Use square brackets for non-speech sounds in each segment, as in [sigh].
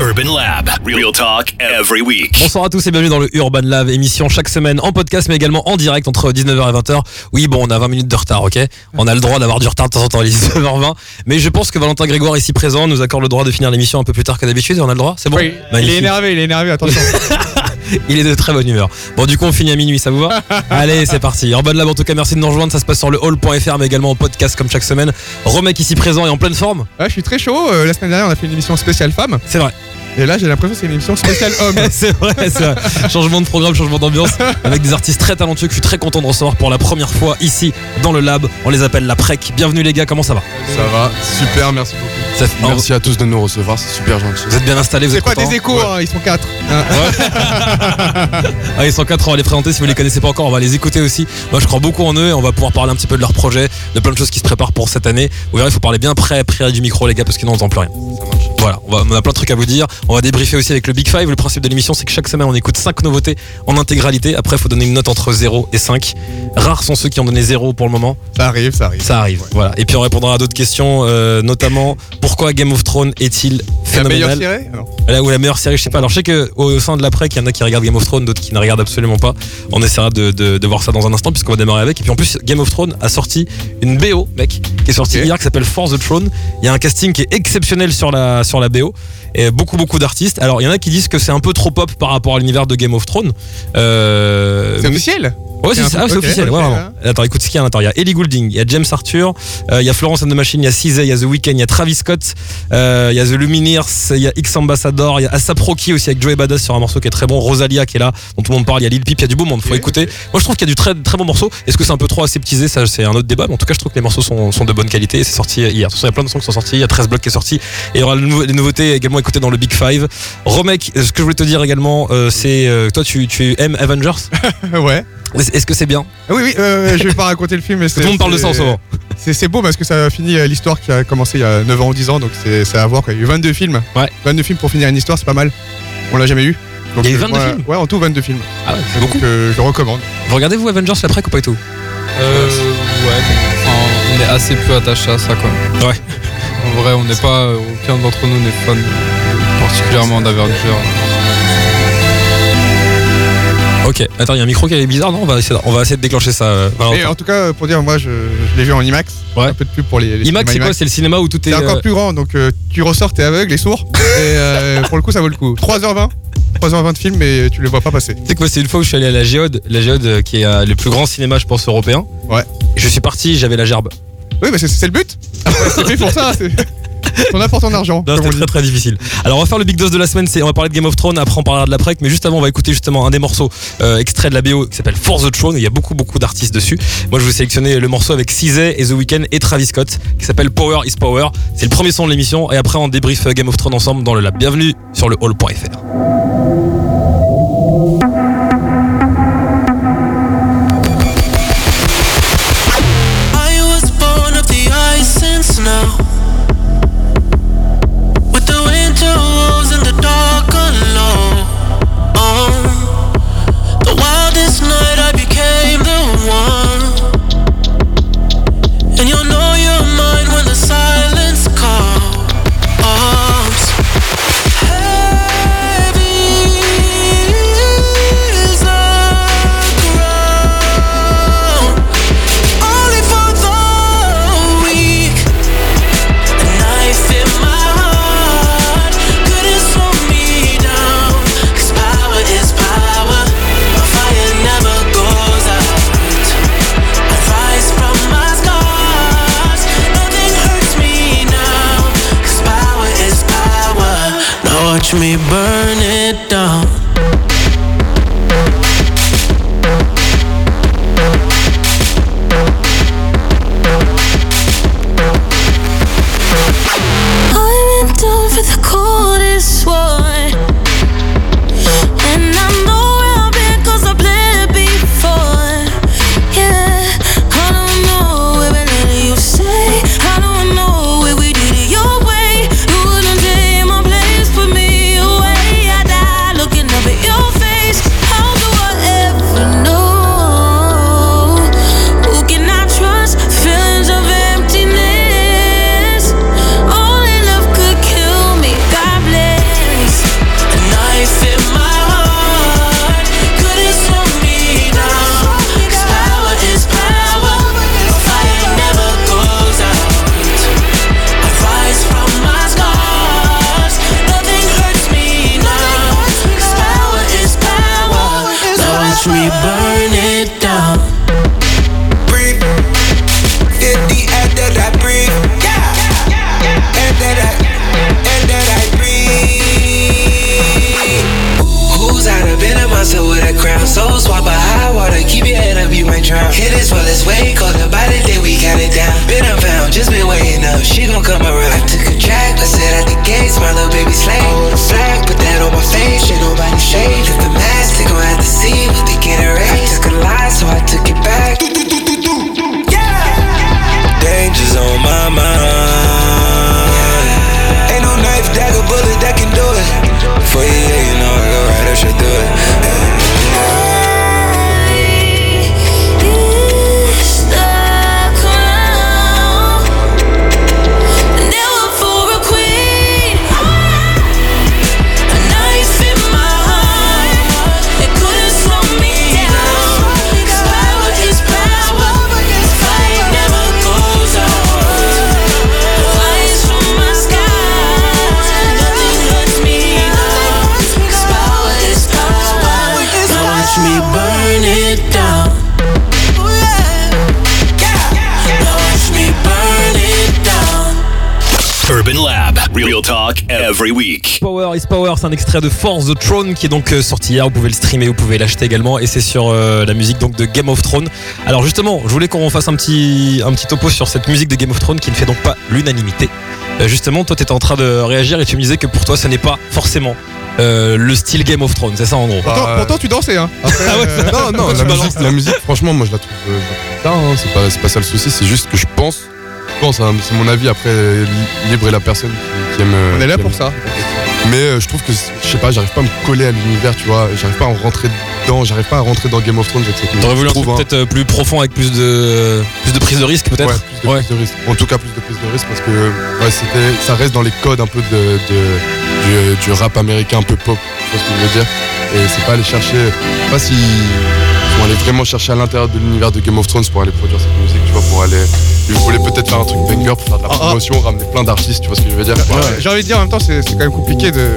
Urban Lab. Real talk every week. Bonsoir à tous et bienvenue dans le Urban Lab, émission chaque semaine en podcast mais également en direct entre 19h et 20h. Oui, bon, on a 20 minutes de retard, ok? On a le droit d'avoir du retard de temps en temps, les 19h20. Mais je pense que Valentin Grégoire, ici présent, nous accorde le droit de finir l'émission un peu plus tard que d'habitude et on a le droit? C'est bon? Oui, il est énervé, il est énervé, attention. [laughs] Il est de très bonne humeur. Bon, du coup, on finit à minuit, ça vous va [laughs] Allez, c'est parti. Urban Lab, en tout cas, merci de nous rejoindre. Ça se passe sur le hall.fr, mais également en podcast comme chaque semaine. Remec ici présent et en pleine forme. Ouais, je suis très chaud. euh, la semaine dernière, on a fait une émission spéciale femme. C'est vrai. Et là, j'ai l'impression que c'est une émission spéciale homme. [laughs] c'est vrai, c'est vrai. Changement de programme, changement d'ambiance avec des artistes très talentueux que je suis très content de recevoir pour la première fois ici dans le lab. On les appelle la PREC. Bienvenue les gars, comment ça va? Ça va, super, merci beaucoup. Ça fait- Merci à tous de nous recevoir, c'est super gentil. Vous êtes bien installés, vous C'est êtes quoi contents? des échos hein, Ils sont quatre. Hein? [laughs] Ah, ils sont quatre, on va les présenter si vous les connaissez pas encore, on va les écouter aussi. Moi je crois beaucoup en eux et on va pouvoir parler un petit peu de leur projet, de plein de choses qui se préparent pour cette année. Vous verrez, il faut parler bien près, près du micro les gars parce que sinon on n'entend plus rien. Ça marche. Voilà, on, va- on a plein de trucs à vous dire. On va débriefer aussi avec le Big Five. Le principe de l'émission, c'est que chaque semaine, on écoute 5 nouveautés en intégralité. Après, il faut donner une note entre 0 et 5. Rares sont ceux qui ont donné 0 pour le moment. Ça arrive, ça arrive. Ça arrive. Voilà. Et puis, on répondra à d'autres questions, euh, notamment pourquoi Game of Thrones est-il La meilleure phénoménal série? Là où la meilleure série, je sais pas. Alors, je sais que au, au sein de l'après, qu'il y en a qui regardent Game of Thrones, d'autres qui ne regardent absolument pas. On essaiera de, de- de voir ça dans un instant, puisqu'on va démarrer avec. Et puis, en plus, Game of Thrones a sorti une BO, mec, qui est sortie hier, qui s'appelle For the Throne. Il y a un casting qui est exceptionnel sur la, sur la BO. Et beaucoup, beaucoup d'artistes. Alors, il y en a qui disent que c'est un peu trop pop par rapport à l'univers de Game of Thrones. Euh, C'est officiel Ouais, c'est ah, c'est ok, officiel, ouais, vraiment. hein. Attends, écoute ce qu'il y a à l'intérieur. Il y a Ellie Goulding, il y a James Arthur, euh, il y a Florence and the Machine, il y a CZ, il y a The Weeknd, il y a Travis Scott, euh, il y a The Lumineers, il y a X Ambassador, il y a Asap Rocky aussi avec Joey Badass sur un morceau qui est très bon, Rosalia qui est là, dont tout le monde parle, il y a Lil Peep, il y a du beau monde, faut écouter. Moi je trouve qu'il y a du très très bon morceau. Est-ce que c'est un peu trop aseptisé Ça c'est un autre débat, mais en tout cas je trouve que les morceaux sont, sont de bonne qualité et c'est sorti hier. De toute façon, il y a plein de sons qui sont sortis, il y a 13 blocs qui est sorti et il y aura les nouveautés également écoutées dans le Big Five. Romek, ce que je voulais te dire également, euh, c'est euh, toi tu, tu aimes Avengers [laughs] Ouais. Est-ce que c'est bien Ah Oui, oui, euh, je vais pas raconter le film, mais Tout le monde parle de ça en ce moment. C'est c'est beau parce que ça a fini euh, l'histoire qui a commencé il y a 9 ans ou 10 ans, donc c'est c'est à voir. quoi. Il y a eu 22 films. Ouais. 22 films pour finir une histoire, c'est pas mal. On l'a jamais eu. Donc, Il y a eu euh, 22 moi, films Ouais, en tout 22 films. Ah ouais, c'est beaucoup. Donc euh, je le recommande. Vous regardez vous Avengers l'après ou pas et tout Euh, ouais, enfin, on est assez peu attaché à ça quoi. Ouais. En vrai, on n'est pas, euh, aucun d'entre nous n'est fan particulièrement d'Avengers. Ok, attends, il y a un micro qui est bizarre, non on va, essayer, on va essayer de déclencher ça. euh, Valentin. Et en tout cas, pour dire, moi je, je l'ai vu en IMAX. Ouais. Un peu de pub pour les. les IMAX, c'est quoi C'est le cinéma où tout est. C'est encore euh, plus grand, donc euh, tu ressors, t'es aveugle et sourd. et euh, [laughs] pour le coup, ça vaut le coup. 3h20. 3h20 de film, mais tu le vois pas passer. Tu sais que moi, c'est une fois où je suis allé à la Géode, la Géode euh, qui est euh, le plus grand cinéma, je pense, européen. Ouais. Je suis parti, j'avais la gerbe. Oui, mais c'est c'est le but. c'est fait pour ça. c'est- [laughs] On apporte ton argent. Non, c'était très très difficile. Alors on va faire le big dose de la semaine, c'est on va parler de Game of Thrones, après on parlera de la prec, mais juste avant on va écouter justement un des morceaux euh, extraits de la BO qui s'appelle For the Throne, il y a beaucoup beaucoup d'artistes dessus. Moi je vais sélectionner le morceau avec CZ et The Weeknd et Travis Scott qui s'appelle Power is Power. C'est le premier son de l'émission et après on débrief euh, Game of Thrones ensemble dans le lab. Bienvenue sur le hall.fr. I And you'll know me burn Power c'est un extrait de Force the Throne qui est donc euh, sorti hier. Vous pouvez le streamer, vous pouvez l'acheter également, et c'est sur euh, la musique donc de Game of Thrones. Alors justement, je voulais qu'on fasse un petit un petit topo sur cette musique de Game of Thrones qui ne fait donc pas l'unanimité. Euh, justement, toi, t'étais en train de réagir et tu me disais que pour toi, ce n'est pas forcément euh, le style Game of Thrones, c'est ça en gros? Pourtant, Bah, pourtant, tu dansais, hein. Après, [laughs] Ah ouais, euh, Non, non, la tu balances, musique, la musique, franchement, moi je la trouve, euh, bien, hein, c'est pas, c'est pas ça le souci, c'est juste que je pense, je pense, hein, c'est mon avis, après, li- libre est la personne qui, qui aime. On est là pour aime. ça. Mais euh, je trouve que, je sais pas, j'arrive pas à me coller à l'univers, tu vois, j'arrive pas à en rentrer dedans, j'arrive pas à rentrer dans Game of Thrones avec cette. T'aurais voulu un je truc hein. peut-être euh, plus profond avec plus de plus de prise de risque peut-être? Ouais, plus de Ouais. prise de risque. En tout cas, plus de prise de risque parce que ouais, c'était, ça reste dans les codes un peu de, de- du, du rap américain un peu pop, tu vois ce que je veux dire? Et c'est pas aller chercher, je sais pas si vraiment chercher à l'intérieur de l'univers de Game of Thrones pour aller produire cette musique, tu vois, pour aller. Ils voulaient peut-être faire un truc banger pour faire de la Ah, ah. promotion, ramener plein d'artistes, tu vois ce que je veux dire? Ouais, J'ai envie de dire en même temps, c'est quand même compliqué de,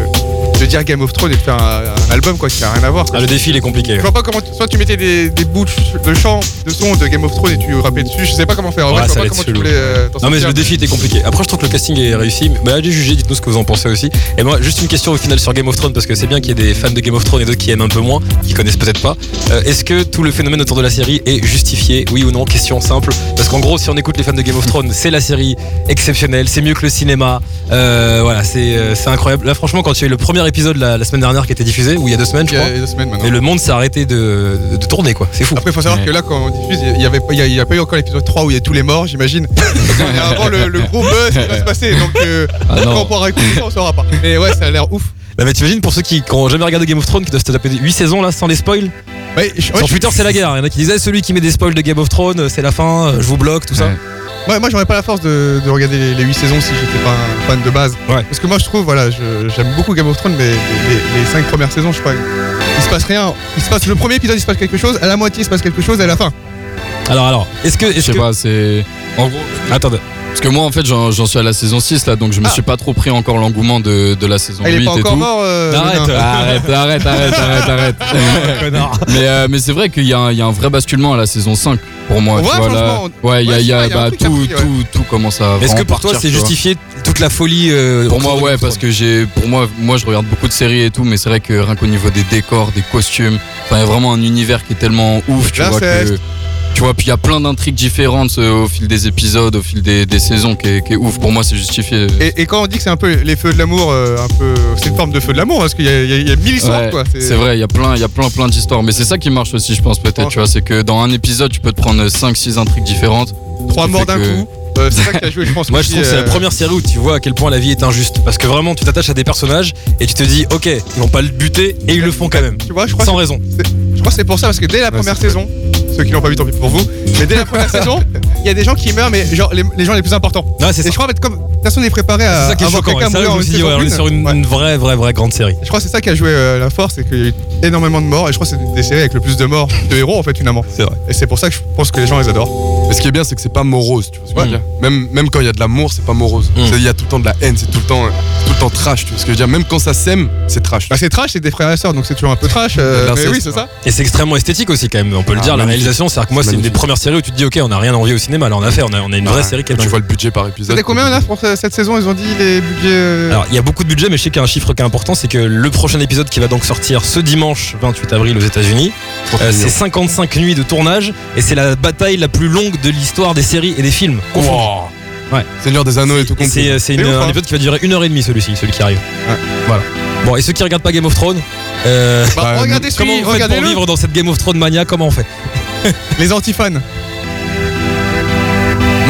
de dire Game of Thrones et de faire un, un album quoi, qui a rien à voir. quoi. Ah, le défi il est compliqué. Je vois pas comment. Soit tu mettais des, des bouts de chant, de son de Game of Thrones et tu rappais dessus. Je sais pas comment faire. En Ouais, vrai, je ça vois pas comment tu voulais. euh, Non mais le défi était compliqué. Après je trouve que le casting est réussi. Bah allez juger, dites-nous ce que vous en pensez aussi. Et moi juste une question au final sur Game of Thrones parce que c'est bien qu'il y ait des fans de Game of Thrones et d'autres qui aiment un peu moins, qui connaissent peut-être pas. Euh, Est-ce que tout le phénomène autour de la série est justifié, oui ou non? Question simple. Parce qu'en gros si on écoute les fans de Game of Thrones, c'est la série exceptionnelle, c'est mieux que le cinéma. Euh, voilà, c'est incroyable. Là franchement quand il y a eu le premier épisode la, la semaine dernière qui était diffusé, ou il y a deux semaines je crois. a il y a deux semaines maintenant. Mais le monde s'est arrêté de, de, de tourner quoi, c'est fou. Après, il faut savoir Ouais. que là, quand on diffuse, il y avait pas, il y a, y a pas eu encore l'épisode 3 où il y a tous les morts, j'imagine. [laughs] Il y a avant le, le gros buzz qui va se passer. Donc, euh, Ah quand on pourra écouter ça, on saura pas. Mais ouais, ça a l'air ouf. Non, mais t'imagines pour ceux qui n'ont jamais regardé Game of Thrones qui doivent se taper 8 saisons là sans les spoils Ouais, je- ouais, Sur je- Twitter, c'est la guerre. Il y en a qui disaient celui qui met des spoils de Game of Thrones, euh, c'est la fin, euh, je vous bloque, tout ça. Ouais. Moi, j'aurais pas la force de, de regarder les, les 8 saisons si j'étais pas un fan de base. Ouais. Parce que moi, je trouve, voilà, je- j'aime beaucoup Game of Thrones, mais les, les, 5 premières saisons, je crois, il se passe rien. Il se passe le premier épisode, il se passe quelque chose, à la moitié, il se passe quelque chose, et à la fin. Alors, alors, est-ce que. Je Est sais que... pas, c'est. En gros. Attendez. Parce que moi, en fait, j'en suis à la saison 6 là, donc je me Ah. suis pas trop pris encore l'engouement de, de la saison il 8 est pas et encore tout. mort. euh, Arrête. Arrête, arrête, arrête, arrête, arrête. [laughs] Connard. mais euh, mais c'est vrai qu'il y, a un- il y a un vrai basculement à la saison 5 pour moi. Ouais, tu vois, là. franchement, ouais, il y a, ouais, y a, je sais y bah, tout, pris, ouais. tout, tout commence à. Est-ce que pour toi, c'est justifié toute la folie euh, Pour moi, ouais, parce que j'ai, pour moi, moi, je regarde beaucoup de séries et tout, mais c'est vrai que rien qu'au niveau des décors, des costumes, enfin, il y a vraiment un univers qui est tellement ouf, tu vois que, tu vois, puis il y a plein d'intrigues différentes euh, au fil des épisodes, au fil des, des saisons, qui est, qui est ouf. Pour moi, c'est justifié. Et, et quand on dit que c'est un peu les feux de l'amour, euh, un peu, c'est une forme de feu de l'amour parce qu'il y, y a- il y a mille histoires Ouais, quoi. c'est vrai, il y a plein, il y a plein, plein d'histoires, mais c'est ça qui marche aussi, je pense peut-être. Tu vois, c'est que dans un épisode, tu peux te prendre 5-6 intrigues différentes. Trois morts d'un que- coup. [laughs] Euh, c'est ça qui a joué, je pense. Moi, je trouve que c'est la euh, première série où tu vois à quel point la vie est injuste. Parce que vraiment, tu t'attaches à des personnages et tu te dis, ok, ils vont pas le buter et ils le font quand même. Tu vois, je crois, Sans raison. que- je crois que c'est pour ça parce que dès la première saison, ceux qui l'ont pas vu tant pis pour vous, mais dès la première [laughs] saison, il y a des gens qui meurent, mais genre les, les gens les plus importants. Ouais, c'est Et ça. je crois en fait comme personne n'est préparé à C'est ça qui est avoir choquant. quelqu'un Et ça, mourir je en me une suis dit, ouais, saison on est sur une, Ouais. une vraie, vraie, vraie grande série. Je crois que c'est ça qui a joué euh, la force, c'est qu'il y a eu énormément de morts et je crois que c'est des séries avec le plus de morts de héros en fait finalement. C'est vrai. Et c'est pour ça que je pense que les gens les adorent. Mais ce qui est bien, c'est que c'est pas morose, tu vois ce que je veux Ouais. dire. Même, même quand il y a de l'amour, c'est pas morose. Mm. C'est- Il y a tout le temps de la haine, c'est tout le temps, euh, tout le temps trash, tu vois ce que je veux dire. Même quand ça sème, c'est trash. Bah c'est trash, c'est des frères et sœurs donc c'est toujours un peu trash. euh, mais oui, c'est ça. Et c'est extrêmement esthétique aussi quand même, on peut le Ah, dire, la magnifique. réalisation, c'est-à-dire que moi c'est une des Magnifique. premières séries où tu te dis ok on a rien envie au cinéma, là on a fait, on a, on a une vraie Ouais. série qui est Quand tu dingue. vois le budget par épisode. C'était combien là pour ce- cette saison Ils ont dit les budgets. euh, Alors il y a beaucoup de budget mais je sais qu'il y a un chiffre qui est important, c'est que le prochain épisode qui va donc sortir ce dimanche 28 avril aux états unis euh, c'est 55 nuits de tournage et c'est la bataille la plus longue de l'histoire des séries et des films. confondus. Ouais. Seigneur des Anneaux et tout Et compris. C'est euh, c'est une- C'est ouf, un hein. épisode qui va durer une heure et demie celui-ci, celui qui arrive. Ouais. Voilà. Bon, et ceux qui regardent pas Game of Thrones, euh, Bah, Bah, regardez comment celui, on fait pour regardez-le. vivre dans cette Game of Thrones mania Comment on fait? Les antifans.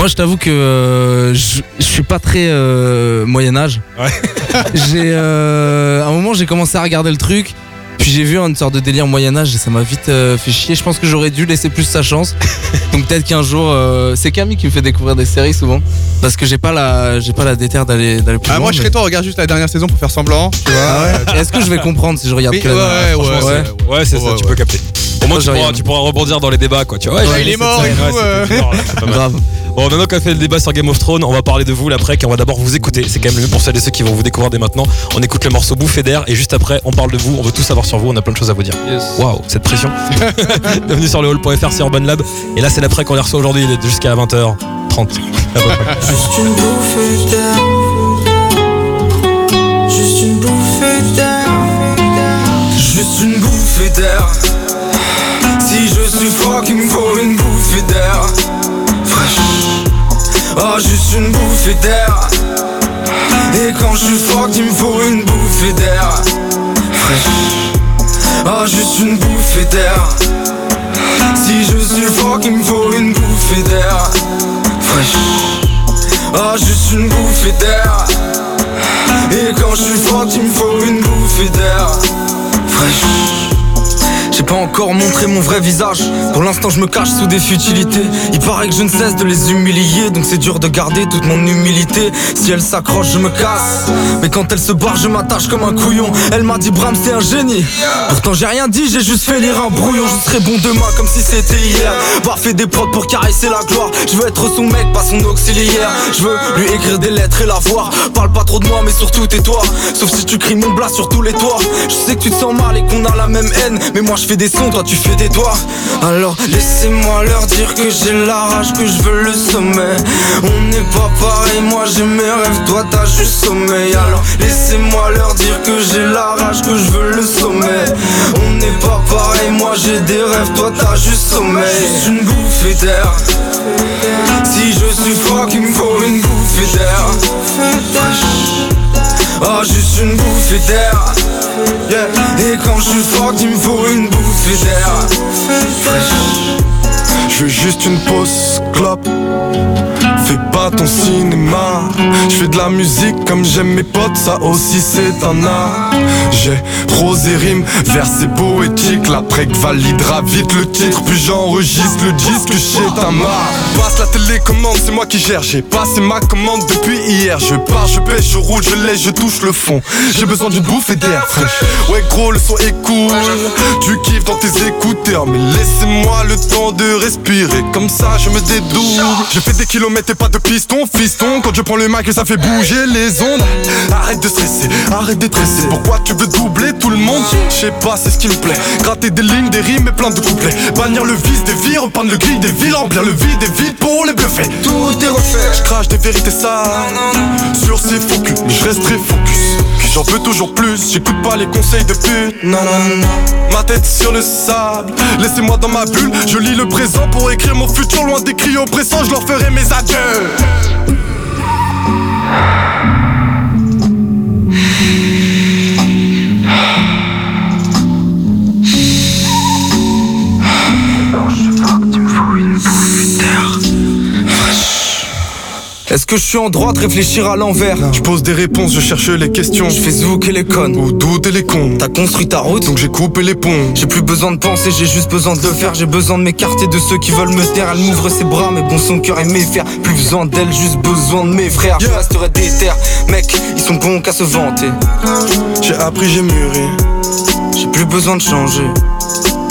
Moi, je t'avoue que euh, je, je suis pas très euh, Moyen Âge. Ouais. [laughs] j'ai euh, à un moment j'ai commencé à regarder le truc, puis j'ai vu une sorte de délire Moyen Âge et ça m'a vite euh, fait chier. Je pense que j'aurais dû laisser plus sa chance. [laughs] Donc peut-être qu'un jour, euh, c'est Camille qui me fait découvrir des séries souvent, parce que j'ai pas la j'ai pas la déterre d'aller d'aller plus Ah, loin. moi, je mais- serais toi, regarde juste la dernière saison pour faire semblant. Tu vois. Ah ouais Est-ce que je vais comprendre si je regarde que la ouais, dernière? ouais, ouais, ouais. Ouais, c'est ça, Ouais, tu ouais. peux capter. Au moins, Moi, tu pourras, rien. tu pourras rebondir dans les débats, quoi. Tu vois, ouais, Ouais, j'ai il est mort et tout, ouais, euh. c'était fort, là, c'est pas mal. Grave. Bon, maintenant qu'on a fait le débat sur Game of Thrones, on va parler de vous l'après, et on va d'abord vous écouter. C'est quand même le mieux pour celles et ceux qui vont vous découvrir dès maintenant. On écoute le morceau Bouffé d'air, et juste après, on parle de vous. On veut tout savoir sur vous, on a plein de choses à vous dire. Waouh, cette pression. [laughs] Bienvenue sur le hall.fr, c'est Urban Lab. Et là, c'est l'après qu'on les reçoit aujourd'hui, il est jusqu'à 20h30. à peu près. [laughs] Juste une bouffée d'air. Juste une bouffée d'air. Juste une bouffée d'air. Si je suis fuck, il me faut Et quand je suis fuck, il me faut une bouffée d'air. Fraîche. Oh, juste une bouffée d'air. Si je suis fuck, il me faut une bouffée d'air. Fraîche. Ah, juste une bouffée d'air. Et quand je suis fort, il me faut une bouffée d'air. Fraîche. J'ai pas encore montré mon vrai visage. Pour l'instant, je me cache sous des futilités. Il paraît que je ne cesse de les humilier, donc c'est dur de garder toute mon humilité. Si elle s'accroche, je me casse. Mais quand elle se barre, je m'attache comme un couillon. Elle m'a dit, Bram, c'est un génie. Pourtant, j'ai rien dit, j'ai juste fait lire un brouillon. Je serai bon demain comme si c'était hier. Bah, fait des prods pour caresser la gloire. Je veux être son mec, pas son auxiliaire. Je veux lui écrire des lettres et la voir. Parle pas trop de moi, mais surtout tais-toi. Sauf si tu cries mon blas sur tous les toits. Je sais que tu te sens mal et qu'on a la même haine. Mais moi, je fais des sons, toi, tu fais des doigts. Alors, laissez-moi leur dire que j'ai la rage, que je veux le sommet. On n'est pas pareil, moi j'ai mes rêves, toi t'as juste sommeil. Alors, laissez-moi leur dire que j'ai la rage, que je veux le sommet. On n'est pas pareil, moi j'ai des rêves, toi t'as juste sommeil. Juste une bouffée d'air. Si je suis fuck, il me faut une bouffée d'air. Ah, juste une bouffée d'air. Yeah. Et quand je suis fuck, il me faut une bouffée d'air. Je veux juste une pause clope. Fais pas ton cinéma. Je fais de la musique comme j'aime mes potes, ça aussi c'est un art. J'ai prose et rime, versets poétiques. La prec validera vite le titre, puis j'enregistre le disque chez ta marque. Passe la télécommande, c'est moi qui gère. J'ai passé ma commande depuis hier. Je pars, je pêche, je roule, je laisse, je touche le fond. J'ai besoin d'une bouffée d'air fraîche. Ouais, gros, le son est cool. Tu kiffes dans tes écouteurs, mais laissez-moi le temps de respirer. Comme ça, je me dédouble. Je fais des kilomètres et pas de piston, fiston. Quand je prends le mic, ça fait bouger les ondes. Arrête de stresser, arrête de stresser. Pourquoi tu veux doubler tout le monde? Je sais pas, c'est ce qui me plaît. Gratter des lignes, des rimes et plein de couplets. Bannir le vice des vies, repeindre le gris des villes, remplir le vide des vides pour les bluffer. Tout est refait. Je crache des vérités sales sur ces mais je resterai focus. J'en veux toujours plus, j'écoute pas les conseils de pute. Non. Ma tête sur le sable, laissez-moi dans ma bulle. Je lis le présent pour écrire mon futur loin des cris oppressants. Je leur ferai mes adieux. Est-ce que je suis en droit de réfléchir à l'envers Je pose des réponses, je cherche les questions. Je fais zouk et les connes. Ou doute et les cons. T'as construit ta route Donc j'ai coupé les ponts. J'ai plus besoin de penser, j'ai juste besoin de le faire. J'ai besoin de m'écarter de ceux qui veulent me taire. Elle m'ouvre ses bras, mais bon, son cœur est méfaire. Plus besoin d'elle, juste besoin de mes frères. Je resterai déter, mec, ils sont bons qu'à se vanter. J'ai appris, j'ai mûri. J'ai plus besoin de changer.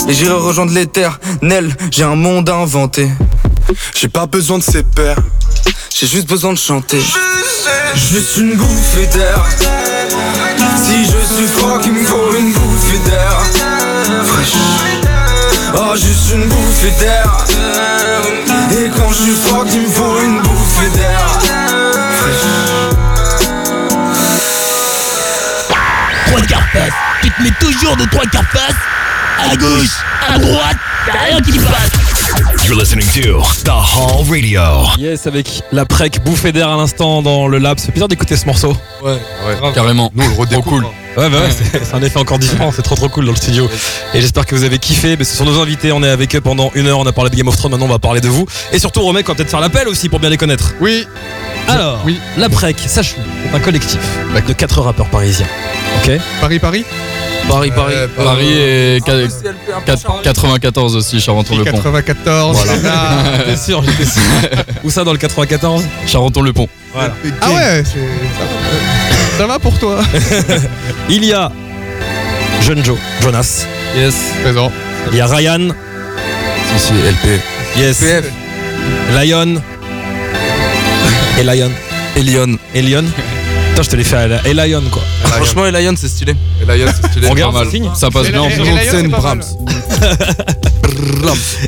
Et j'irai rejoindre l'éther. Nel, j'ai un monde à inventer. J'ai pas besoin de ses pères. J'ai juste besoin de chanter. Juste une bouffée d'air. Si je suis froid, il me faut une bouffée d'air. Fraîche. Oh, juste une bouffée d'air. Et quand je suis froid, il me faut une bouffée d'air. Fraîche. Trois quarts. Tu te mets toujours de trois quarts face. À gauche, à droite, y'a rien qui passe. You're listening to The Hall Radio. Yes, avec la prec bouffée d'air à l'instant dans le lab. C'est bizarre d'écouter ce morceau. Ouais, carrément. Nous, le redécouvre. cool. hein. Ouais, bah ouais, c'est c'est un effet encore différent. C'est trop trop cool dans le studio. Et j'espère que vous avez kiffé. Mais ce sont nos invités. On est avec eux pendant une heure. On a parlé de Game of Thrones. Maintenant, on va parler de vous. Et surtout, Romek, on va peut-être faire l'appel aussi pour bien les connaître. Oui, Alors, Oui. la prec, sache-le, un collectif de quatre rappeurs parisiens. Ok Paris, Paris? Paris, Paris. Euh, Paris et Ah, qua- oui, c'est LP un peu quatre- chargé. 94 aussi, Charenton-le-Pont. 94. Voilà. là. [laughs] J'étais sûr, j'étais sûr. Où ça dans le 94 Charenton-le-pont. Voilà. Ah ouais, c'est- ça va. Ça va pour toi [laughs] Il y a Jeune Joe, Jonas. Yes. Présent. Il y a Ryan. Si, si, LP. Yes. PF. Lion. Et Lion. Et Lyon. Et Lion. Putain, je te l'ai fait à la et Lion quoi. Franchement, et Lyon, c'est stylé. Et là, c'est stylé. Regarde, Pas mal. ça signe. Ça passe Et bien en la- Scène Brahms.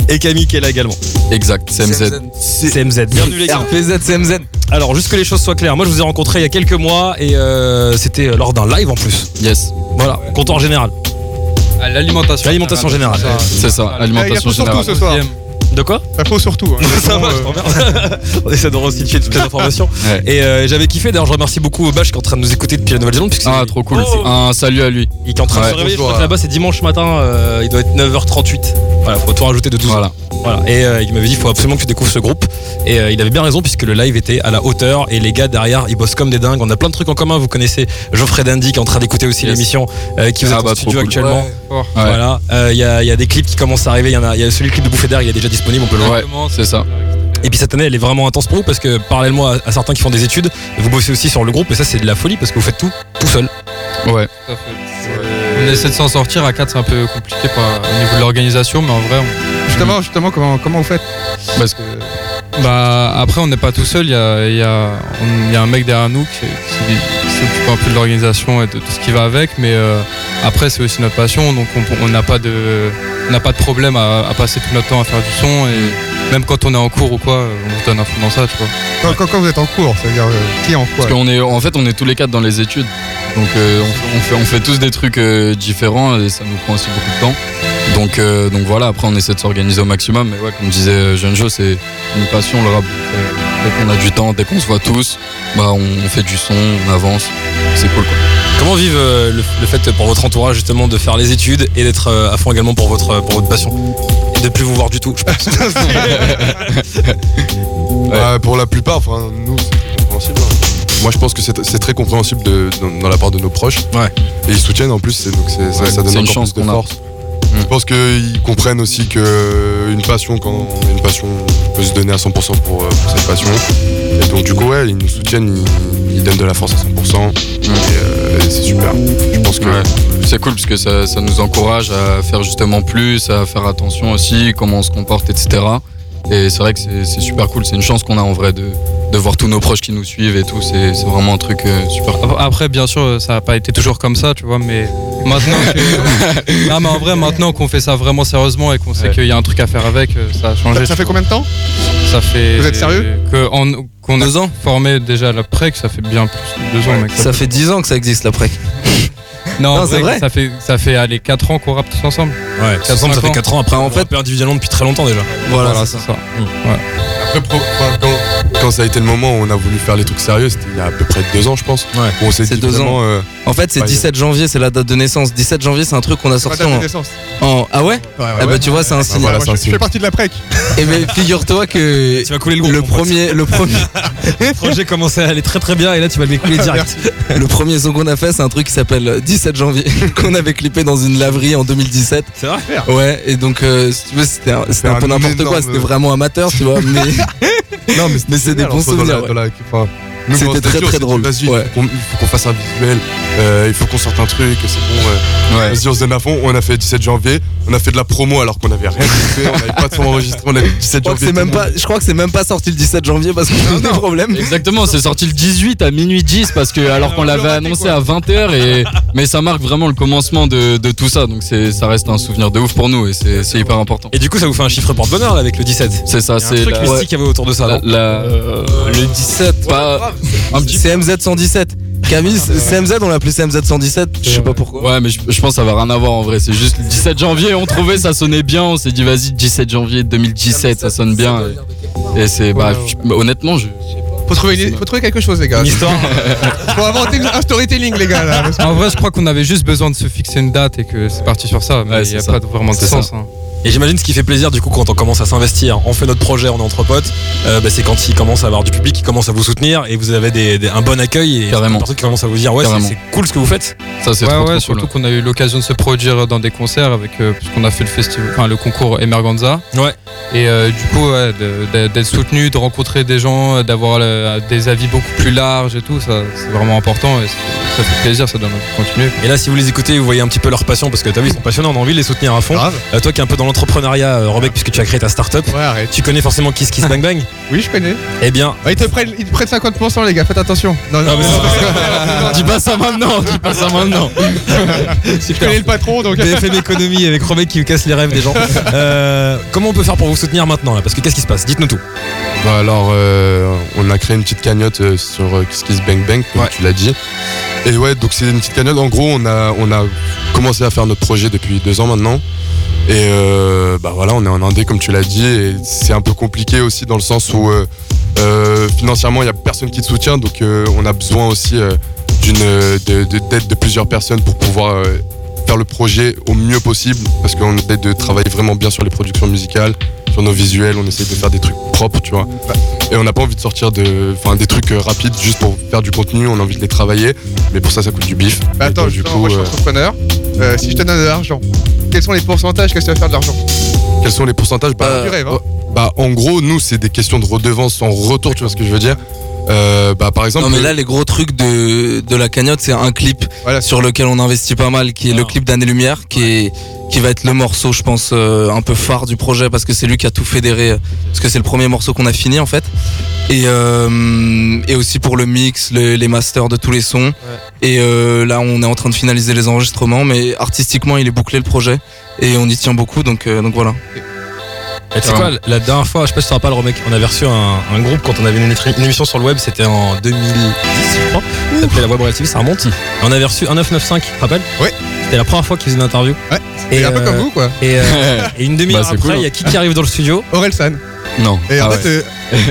Et Camille qui est là également. Exact, CMZ. CMZ. Bienvenue les gars. RPZ, CMZ. Alors, juste que les choses soient claires, moi je vous ai rencontré il y a quelques mois et euh, c'était lors d'un live en plus. Yes, Voilà, comptoir général. L'alimentation. L'alimentation générale. c'est ça, Ah, alimentation surtout générale. De quoi Ça faut surtout. hein. [laughs] Ça va, t'emmerde. [laughs] On essaie de restituer toutes les [laughs] informations. Ouais. Et euh, j'avais kiffé, d'ailleurs je remercie beaucoup Bash qui est en train de nous écouter depuis la Nouvelle-Zélande. puisque Ah, trop cool. Oh. Un salut à lui. Il est en train de se réveiller, je crois à- que là-bas c'est dimanche matin, euh, il doit être 9h38. Voilà, faut tout rajouter de 12 Voilà. Voilà. Et euh, il m'avait dit il faut absolument que tu découvres ce groupe. Et euh, il avait bien raison puisque le live était à la hauteur et les gars derrière ils bossent comme des dingues. On a plein de trucs en commun. Vous connaissez Geoffrey Dandy qui est en train d'écouter aussi Yes. l'émission euh, qui vous Ah êtes bah, studio cool. actuellement. Ouais. Voilà. Euh, Il y, a, il y a des clips qui commencent à arriver. Il y en a, il y a celui le clip de Bouffée d'air, il est déjà disponible, on peut le voir. Ouais, c'est ça. Et puis cette année, elle est vraiment intense pour vous parce que parallèlement à, à certains qui font des études, vous bossez aussi sur le groupe et ça c'est de la folie parce que vous faites tout tout seul. Ouais. Tout à fait. On essaie de s'en sortir. À 4, c'est un peu compliqué par- au niveau de l'organisation, mais en vrai, on- Justement, justement, comment, comment vous faites? Parce que bah, après, on n'est pas tout seul. Il y a, il y, a, on- il y a un mec derrière nous qui s'occupe un peu de l'organisation et de tout ce qui va avec. Mais euh, après, c'est aussi notre passion. Donc, on n'a pas, de- on n'a pas de problème à, à passer tout notre temps à faire du son. Et même quand on est en cours ou quoi, on se donne à fond dans ça, tu vois. quand, quand, quand vous êtes en cours, c'est-à-dire euh, qui est en quoi Parce qu'on est, en fait, on est tous les quatre dans les études. Donc, euh, on, fait, on, fait, on fait tous des trucs euh, différents et ça nous prend aussi beaucoup de temps. Donc, euh, donc voilà, après, on essaie de s'organiser au maximum. Mais ouais, comme disait Jeune Joe, c'est une passion le rap. Euh, dès qu'on a du temps, dès qu'on se voit tous, bah, on, fait du son, on avance. C'est cool, quoi. Comment vivent euh, le, le fait pour votre entourage justement de faire les études et d'être euh, à fond également pour votre pour votre passion? Et de plus vous voir du tout, je pense. [laughs] Bah, pour la plupart, enfin, nous, c'est compréhensible. hein. Moi, je pense que c'est c'est très compréhensible de- dans, dans la part de nos proches. Ouais. Et ils soutiennent en plus, donc ça, Ouais, ça donne une encore chance plus de force. Je pense qu'ils comprennent aussi que une passion, quand on une passion, on peut se donner à 100% pour, euh, pour cette passion. Et donc, du coup, ouais, ils nous soutiennent, ils, donnent de la force à 100%. Et, euh, et c'est super. Je pense que. C'est cool parce que ça nous encourage à faire justement plus, à faire attention aussi, comment on se comporte, etc. Et c'est vrai que c'est super cool. C'est une chance qu'on a en vrai de, de voir tous nos proches qui nous suivent et tout. C'est vraiment un truc euh, super cool. Après, bien sûr, ça n'a pas été toujours comme ça, tu vois, mais maintenant que... [laughs] non, mais en vrai, maintenant qu'on fait ça vraiment sérieusement et qu'on sait Ouais. qu'il y a un truc à faire avec, euh, ça a changé. ça, ça fait combien de temps? Ça fait... Vous êtes sérieux? Qu'on a deux ans formé déjà la PREC, ça fait bien plus de deux ans, mec. Ça fait 10 ans que ça existe la PREC. Non, Non, c'est vrai. Ça fait, ça fait allez, 4 ans qu'on rappe tous ensemble. Ouais, ça, cinq ça fait ans. 4 ans après. en fait- fait, individuellement depuis très longtemps déjà. Voilà, c'est ça. Après, pro- enfin, quand, quand ça a été le moment où on a voulu faire les trucs sérieux, c'était il y a à peu près deux ans, je pense. Ouais. Où on s'est C'est dit deux vraiment, euh, En fait, c'est Ouais, 17 janvier, c'est la date de naissance. 17 janvier, c'est un truc qu'on a sorti date en. de naissance. en- Ah ouais? Eh bah, tu vois, c'est un signe. voilà, c'est un je, je signe. fais partie de la PREC. Et ben, figure-toi que. [laughs] Tu vas couler le groupe. Le premier, le premier, [laughs] Le projet commençait à aller très très bien et là tu vas le couler direct. [laughs] le premier son qu'on a fait, c'est un truc qui s'appelle 17 janvier, qu'on avait clippé dans une laverie en 2017. C'est vrai? Ouais, et donc, euh, si tu veux, c'était un, c'était un un peu n'importe quoi, c'était vraiment amateur, tu vois, mais Non, mais, Mais c'est des bons entre- dans la- souvenirs, dans la- enfin, nous, C'était très, très drôle. Vas-y, Ouais. il faut qu'on- fasse un visuel, euh, il faut qu'on sorte un truc, c'est bon. ouais. Ouais. Vas-y, on se donne à fond. On a fait 17 janvier, on a fait de la promo alors qu'on avait rien fait, on n'avait pas de son enregistré, on a fait 17 je crois que janvier. c'est même le pas, je crois que c'est même pas sorti le 17 janvier parce qu'on a eu des problèmes. Exactement, c'est sorti le 18 à minuit 10 parce que alors qu'on l'avait annoncé à 20h et mais ça marque vraiment le commencement de, de tout ça donc c'est ça reste un souvenir de ouf pour nous et c'est c'est hyper important. Et du coup ça vous fait un chiffre porte-bonheur là avec le 17. C'est ça, Il y a un c'est truc la, mystique qu'il y avait autour de ça. la- le 17 pas un petit CMZ 117. Camille, CMZ, on l'appelait CMZ 117, je sais pas pourquoi. Ouais, mais je, je pense que ça va rien avoir en vrai. C'est juste le 17 janvier, on trouvait ça sonnait bien. On s'est dit, vas-y, 17 janvier 2017, ça sonne bien. Et, et c'est, bah, je- honnêtement, je. Faut trouver, une- faut trouver quelque chose, les gars. Une histoire. [laughs] Faut inventer un storytelling, les gars, là. parce que- En vrai, je crois qu'on avait juste besoin de se fixer une date et que c'est parti sur ça. Mais Ouais, il c'est n'y a ça. pas vraiment de C'est sens. ça. hein. Et j'imagine ce qui fait plaisir du coup quand on commence à s'investir, on fait notre projet, on est entre potes, euh, bah, c'est quand il commence à avoir du public qui commence à vous soutenir et vous avez des, des- un bon accueil et Carrément. des qui commencent à vous dire ouais c'est- cool ce que vous faites. Ça, c'est Ouais, trop, ouais, trop cool. surtout qu'on a eu l'occasion de se produire dans des concerts avec, euh, puisqu'on a fait le festival, enfin le concours Emerganza. Ouais. Et euh, du coup, ouais, d'être soutenu, de rencontrer des gens, d'avoir euh, des avis beaucoup plus larges et tout, ça c'est vraiment important et ça fait plaisir, ça donne envie de continuer. Et là si vous les écoutez vous voyez un petit peu leur passion parce que t'as vu ils sont passionnants, on a envie de les soutenir à fond. Grave. Euh, toi qui es un peu dans l'entrepreneuriat euh, Robec puisque tu as créé ta start-up, Ouais, arrête. tu connais forcément Kiss Kiss Bang Bang [laughs] Oui, je connais. Eh bien Ouais, ils, te prennent, ils te prennent 50%, les gars, faites attention. Non, non, Ah, mais non, [laughs] Dis pas ça maintenant, dis pas ça maintenant. je connais le patron, donc. BFM économie avec Robec qui casse les rêves des gens. [laughs] Euh, comment on peut faire pour vous soutenir maintenant là Parce que qu'est-ce qui se passe Dites-nous tout. Bah alors, euh, on a créé une petite cagnotte euh, sur Kiss Kiss Bang Bang, comme Ouais. tu l'as dit. Et ouais, donc c'est une petite cagnotte. En gros, on a, on a commencé à faire notre projet depuis deux ans maintenant. Et euh, bah voilà, on est en Indé, comme tu l'as dit. Et c'est un peu compliqué aussi dans le sens où euh, euh, financièrement, il n'y a personne qui te soutient. Donc on a besoin aussi euh, de- de- d'aide de plusieurs personnes pour pouvoir faire le projet au mieux possible. Parce qu'on essaie de travailler vraiment bien sur les productions musicales, sur nos visuels. On essaie de faire des trucs propres, tu vois. Et on n'a pas envie de sortir de, enfin, des trucs euh, rapides juste pour faire du contenu. On a envie de les travailler, mais pour ça, ça coûte du bif. Bah, attends, donc, du coup, moi, je suis euh, entrepreneur. Euh, si je te donne de l'argent, quels sont les pourcentages? Qu'est-ce que tu vas faire de l'argent? Quels sont les pourcentages? Bah, Du rêve, hein. bah, en gros, nous, c'est des questions de redevance en retour. Tu vois ce que je veux dire? Euh, Bah, par exemple. Non mais là les gros trucs de, de la cagnotte c'est un clip Voilà. sur lequel on investit pas mal qui est le clip d'Année Lumière qui est qui va être le morceau je pense euh, un peu phare du projet parce que c'est lui qui a tout fédéré euh, parce que c'est le premier morceau qu'on a fini en fait. Et euh, et aussi pour le mix le- les masters de tous les sons. Et euh, là on est en train de finaliser les enregistrements mais artistiquement il est bouclé le projet et on y tient beaucoup donc euh, donc voilà Et tu sais quoi, la dernière fois, je sais pas si tu te rappelles, Romek, on avait reçu un, un groupe quand on avait une, émission sur le web, c'était en 2010, je crois. Ça s'appelait la Web Real TV, ça remonte. Et on avait reçu un 995, tu te rappelles? Ouais. C'était la première fois qu'ils faisaient une interview. Ouais, Et, un peu euh, comme vous, quoi. Et, euh, [laughs] et une demi-heure Bah, c'est après, cool, il y a qui qui arrive dans le studio? Aurel San. Non. Et en Ah fait, euh,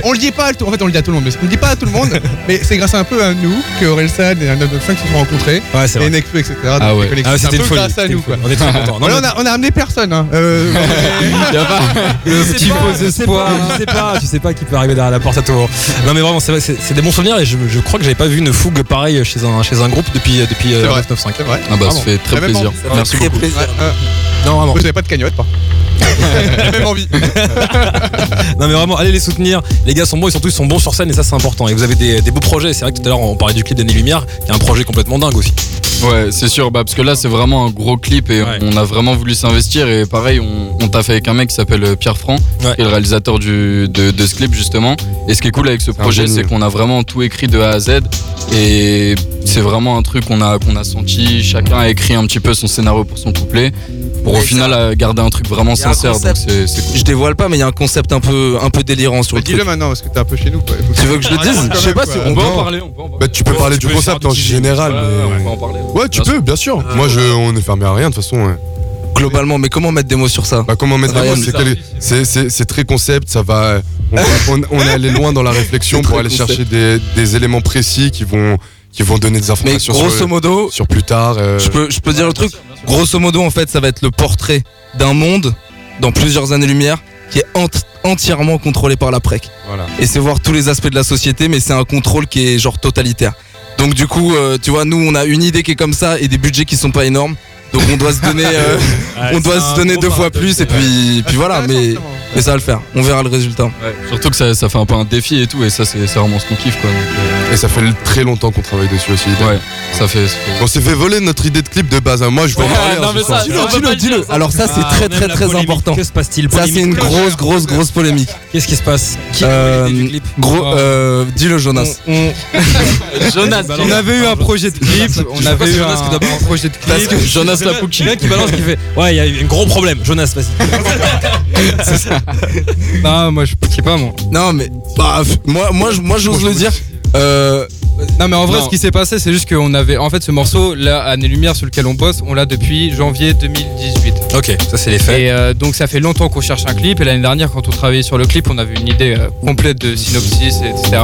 on le dit pas à tout, en fait, on le dit à tout le monde, mais on le dit pas à tout le monde, [laughs] mais c'est grâce un peu à nous que Aurel San et un 995 se sont rencontrés, Ouais, c'est et vrai. Nekfeu, etc. Ah donc ouais. les. Ah, c'est c'était un une peu folie. grâce à nous, quoi. On est très contents. [laughs] Non, mais- on, a, on a amené personne, hein. Euh, [laughs] Y a pas- Le petit faux espoir. Tu sais pas, tu sais pas qui peut arriver derrière la porte à tout moment. Non mais vraiment, c'est vrai, c'est c'est des bons souvenirs et je, je crois que j'avais pas vu une fougue pareille chez un, chez un groupe depuis, depuis euh, C'est vrai. 995. c'est vrai. Ah bah, ça fait très plaisir. Merci très beaucoup. euh, Non vraiment. vous avez pas de cagnotte, pas J'ai même envie. [laughs] Non mais vraiment, allez les soutenir. Les gars sont bons, sont tous ils sont bons sur scène et ça c'est important. Et vous avez des, des beaux projets. C'est vrai que tout à l'heure on parlait du clip d'Année Lumière, qui est un projet complètement dingue aussi. Ouais, c'est sûr, bah, parce que là c'est vraiment un gros clip et Ouais. on a vraiment voulu s'investir et pareil, on, on t'a fait avec un mec qui s'appelle euh, Pierre Franc, Ouais. qui est le réalisateur du, de, de ce clip justement. Et ce qui est cool avec ce projet, c'est qu'on a vraiment tout écrit de A à Z et c'est vraiment un truc qu'on a, qu'on a senti. Chacun a écrit un petit peu son scénario pour son couplet pour au final euh, garder un truc vraiment sincère. Donc c'est cool. je dévoile pas mais il y a un concept un peu un peu délirant sur Mais le Dis-le maintenant, parce que t'es un peu chez nous, quoi. Tu veux que je le dise je sais pas si On on peut en parler, on peut en parler. bah, tu peux parler du peux concept en du général, on peut en parler. Ouais, tu Bien peux, bien sûr. Moi, je, on n'est fermé à rien, de toute façon. ouais. globalement mais comment mettre des mots sur ça Bah, comment mettre des mots, c'est très concept, ça va. On, va- on, on est allé loin dans la réflexion [laughs] pour aller concept. chercher des, des éléments précis qui vont, qui vont donner des mais informations grosso sur, modo sur plus tard. euh, Je peux, je peux dire le truc. Grosso modo, en fait, ça va être le portrait d'un monde dans plusieurs années-lumière qui est ent- entièrement contrôlé par la PREC. Voilà. Et c'est voir tous les aspects de la société, mais c'est un contrôle qui est genre totalitaire. Donc du coup, euh, tu vois, nous, on a une idée qui est comme ça et des budgets qui sont pas énormes. Donc on doit se donner, [laughs] euh, on doit se donner deux fois plus et puis, puis voilà. Mais, mais ça va le faire. On verra le résultat. Ouais, Surtout que ça, ça fait un peu un défi et tout, et ça c'est c'est vraiment ce qu'on kiffe quoi. Donc, euh, Et ça fait très longtemps qu'on travaille dessus aussi. ouais, ça fait. ça fait- On s'est fait voler notre idée de clip de base. hein. Moi, je vais en parler. non, hein, Dis-le, dis-le, pas dis-le. Alors ça, c'est Ah, très très très important. Que se passe-t-il? Ça, c'est une grosse grosse grosse polémique. Qu'est-ce qui se passe? Qui a Euh, l'idée du clip? Gros, dis-le Jonas. [laughs] Jonas, On avait eu un projet de clip, on avait eu un, projet de clip. Parce que Jonas le gars- Lapouki. Le gars qui balance qui fait Ouais, il y a eu un gros problème. Jonas, vas-y. [laughs] Non, moi je sais pas moi. Non mais bah moi moi je- moi j'ose le dire. Euh, Non mais en vrai Non. ce qui s'est passé c'est juste qu'on avait en fait ce morceau là Année Lumière sur lequel on bosse on l'a depuis janvier 2018 Ok, ça c'est les faits. et euh, donc ça fait longtemps qu'on cherche un clip et l'année dernière quand on travaillait sur le clip on avait une idée euh, complète de synopsis etc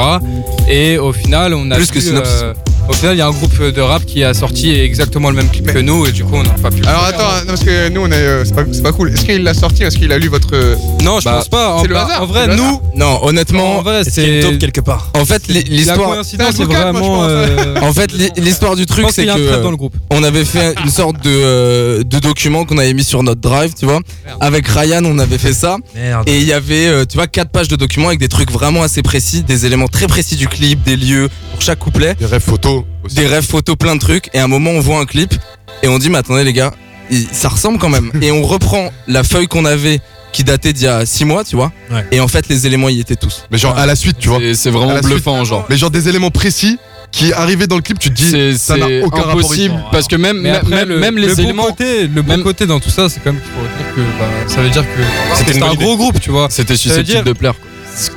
et au final on a Plus que synopsis. euh, au final il y a un groupe de rap qui a sorti exactement le même clip que nous et du coup on n'a pas pu le Alors attends, non, parce que nous on est, euh, c'est pas, c'est pas cool. Est-ce qu'il l'a sorti Est-ce qu'il a lu votre. euh, non je bah, pense pas en, c'est le bah, hasard, en vrai c'est nous Non, honnêtement, en vrai a une c'est taupe quelque part en fait, l'histoire. coïncidence C'est c'est vraiment euh, En fait, l'hi- l'histoire du truc, c'est que euh, dans le groupe on avait fait une sorte de, euh, de document qu'on avait mis sur notre drive, tu vois. Avec Ryan, on avait fait ça. Merde. Et il y avait, tu vois, quatre pages de documents avec des trucs vraiment assez précis, des éléments très précis du clip, des lieux pour chaque couplet, Des rêves photos aussi. des rêves photos, plein de trucs. Et à un moment, on voit un clip et on dit, mais attendez les gars, ça ressemble quand même. [laughs] et on reprend la feuille qu'on avait qui datait d'il y a six mois, tu vois. Ouais. Et en fait, les éléments y étaient tous. Mais genre à la suite, tu vois. C'est- vraiment bluffant, genre. Mais genre des éléments précis qui arrivaient dans le clip, tu te dis, C'est ça n'a aucun rapport impossible parce que même, après, le, même le les bon éléments, côté, le bon même- côté dans tout ça, c'est quand même qu'il faut que bah, ça veut dire que C'était un gros groupe, tu vois. c'était susceptible dire- de plaire. quoi.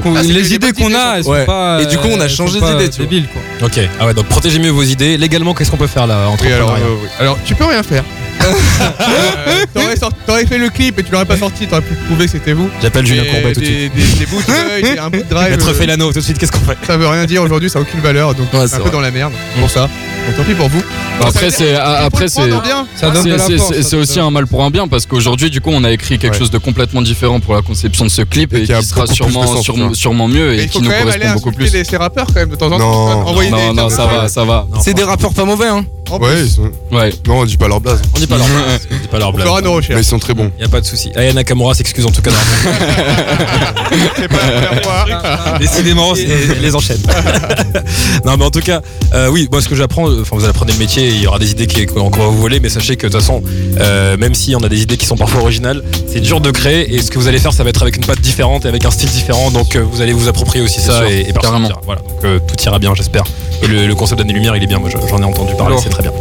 Ah, les idées qu'on a, elles Ouais. sont pas. Et du coup, on a changé d'idée, tu vois. débiles, quoi. Ok, ah ouais, donc protégez mieux vos idées. Légalement, qu'est-ce qu'on peut faire là entre Oui, alors, euh, oui. alors tu peux rien faire. Euh, [laughs] [laughs] t'aurais, sorti- t'aurais fait le clip et tu l'aurais pas sorti, t'aurais pu prouver que c'était vous. J'appelle Julien Courbet tout de suite. des, des bouts de un bout de drive. Euh, Felano, tout de suite, qu'est-ce qu'on fait ça veut rien dire aujourd'hui, ça a aucune valeur, donc Ouais, un peu dans la merde pour ça. Donc tant pis pour vous. Bah, Après, c'est a- après c'est. Ça c'est- ça aussi un mal pour un bien parce qu'aujourd'hui, du coup, on a écrit quelque Ouais. chose de complètement différent pour la conception de ce clip Et et, qui sera beaucoup sûrement, mieux et il faut qui quand nous même aller correspond beaucoup insulter plus. les, ces rappeurs quand même de temps en temps. Non. Non, ça va, ça va. C'est des rappeurs pas mauvais, hein. En plus, Ouais, ils sont... Ouais. non, on dit pas leur blase. On dit pas leur blague. [laughs] On dit pas leur On blague. fera nos Mais recherches. ils sont très bons. Y a pas de souci. Aya Nakamura s'excuse en tout cas. [laughs] C'est pas la. [laughs] Décidément, les enchaîne. non, mais en tout cas, euh, oui, moi ce que j'apprends, enfin vous apprenez le métier, il y aura des idées qui qu'on va vous voler, mais sachez que de toute façon, euh, même si on a des idées qui sont parfois originales, c'est dur de créer et ce que vous allez faire, ça va être avec une patte différente et avec un style différent, donc euh, vous allez vous approprier aussi ça sûr, et, et dira. Voilà, donc euh, tout ira bien, j'espère. Et le, le concept d'année lumière, il est bien, moi j'en ai entendu parler, c'est très bien.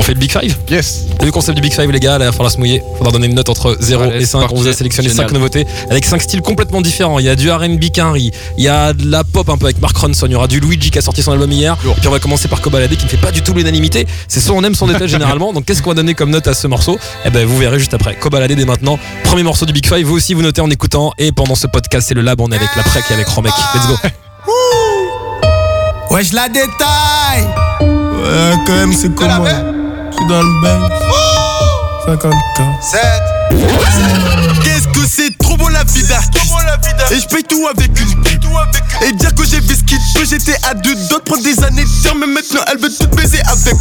On fait le Big Five Yes. le concept du Big Five, les gars, là, il va falloir se mouiller. Il faudra donner une note entre 0 Allez, et c'est 5. On vous a sélectionné Génial. 5 nouveautés avec 5 styles complètement différents. Il y a du RB Quinry, il y a de la pop un peu avec Mark Ronson, il y aura du Luigi qui a sorti son album hier. Et puis on va commencer par Kobalade qui ne fait pas du tout l'unanimité. C'est soit on aime son détail [laughs] généralement. Donc qu'est-ce qu'on va donner comme note à ce morceau? Eh ben vous verrez juste après. Kobalade dès maintenant. Premier morceau du Big Five. Vous aussi vous notez en écoutant. Et pendant ce podcast, c'est le lab. On est avec la Prec et avec Romek. Let's go. Ouais, je la détaille. Ouais, quand même, c'est comment? Je suis dans le Benz. 50K. Qu'est-ce que c'est la vie d'artiste Et je paye tout avec une pipe Et dire que j'ai vu ce qu'il peut J'étais à deux d'autres prendre des années de Mais maintenant elle veut tout baiser avec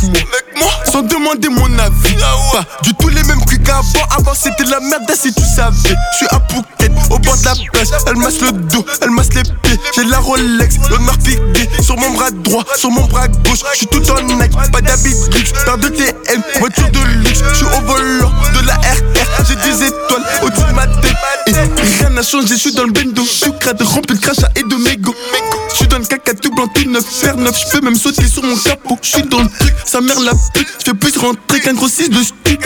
moi. Sans demander mon avis. Pas du tout les mêmes cuits qu'avant. Avant c'était de la merde si tu savais Je suis à Phuket au bord de la plage. Elle masse le dos, elle masse les pieds. J'ai la Rolex, l'honneur piqué Sur mon bras droit, sur mon bras gauche. Je suis tout en Nike, pas d'habit luxe. Paire de TM, voiture de luxe. Je suis au volant de la RR J'ai des étoiles au-dessus de ma tête rien n'a changé, je suis dans le bendo. Je suis crade, rempli de crachat et de mégots. Je suis dans le caca tout blanc, tout neuf, fer neuf. Je peux même sauter sur mon capot. Je suis dans le truc, sa mère la pute Je fais plus rentrer qu'un gros 6 de stick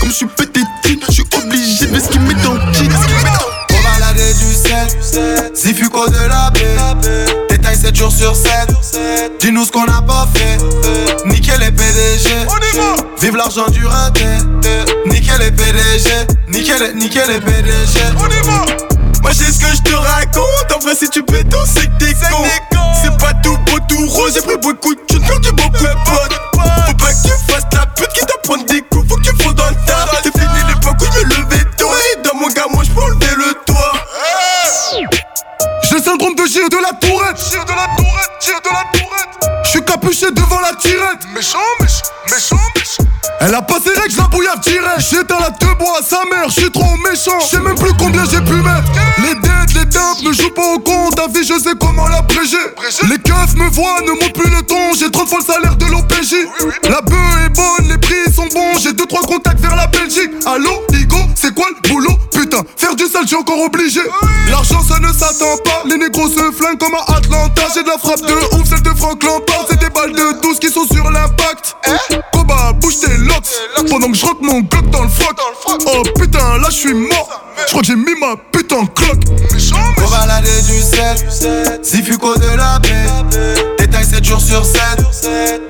Comme je suis pété je suis obligé de ce qu'il met dans le On va du 7 Zifuco de la baie Détail 7 jours sur 7 Dis-nous ce qu'on n'a pas fait. Nickel les PDG Vive l'argent du raté. Nickel les PDG Nickel, nickel les PDG Moi j'ai ce que je te raconte. En vrai si tu tout c'est que t'es con. C'est pas tout beau tout rose. J'ai pris beaucoup de thunes. Perdu beaucoup de potes Elle a pas ses règles, je la bouillave. J'ai dans la deux bois à sa mère, je suis trop méchant. Je sais même plus combien j'ai pu mettre. Les dettes, les dumps ne jouent pas au compte. Ta vie, je sais comment l'abréger. Les keufs me voient, ne montent plus le ton. J'ai trop fois le salaire de l'OPJ. La bœuf est bonne, les prix sont bons. J'ai deux, trois contacts vers la Belgique. Allô, Igo, c'est quoi le boulot? Putain, faire du sale, je suis encore obligé. L'argent, ça ne s'attend pas. Les négros se flinguent comme à Atlanta. J'ai de la frappe de ouf, celle de Frank Lampard. C'est des balles de 12 qui sont sur l'impact. Bouche tes locks. Pendant que je rock mon glock dans le froc. Oh putain, là je suis mort. Je crois que j'ai mis ma putain en cloque. Pour balader du sel, si Fuco de la paix. Détail 7 jours sur 7.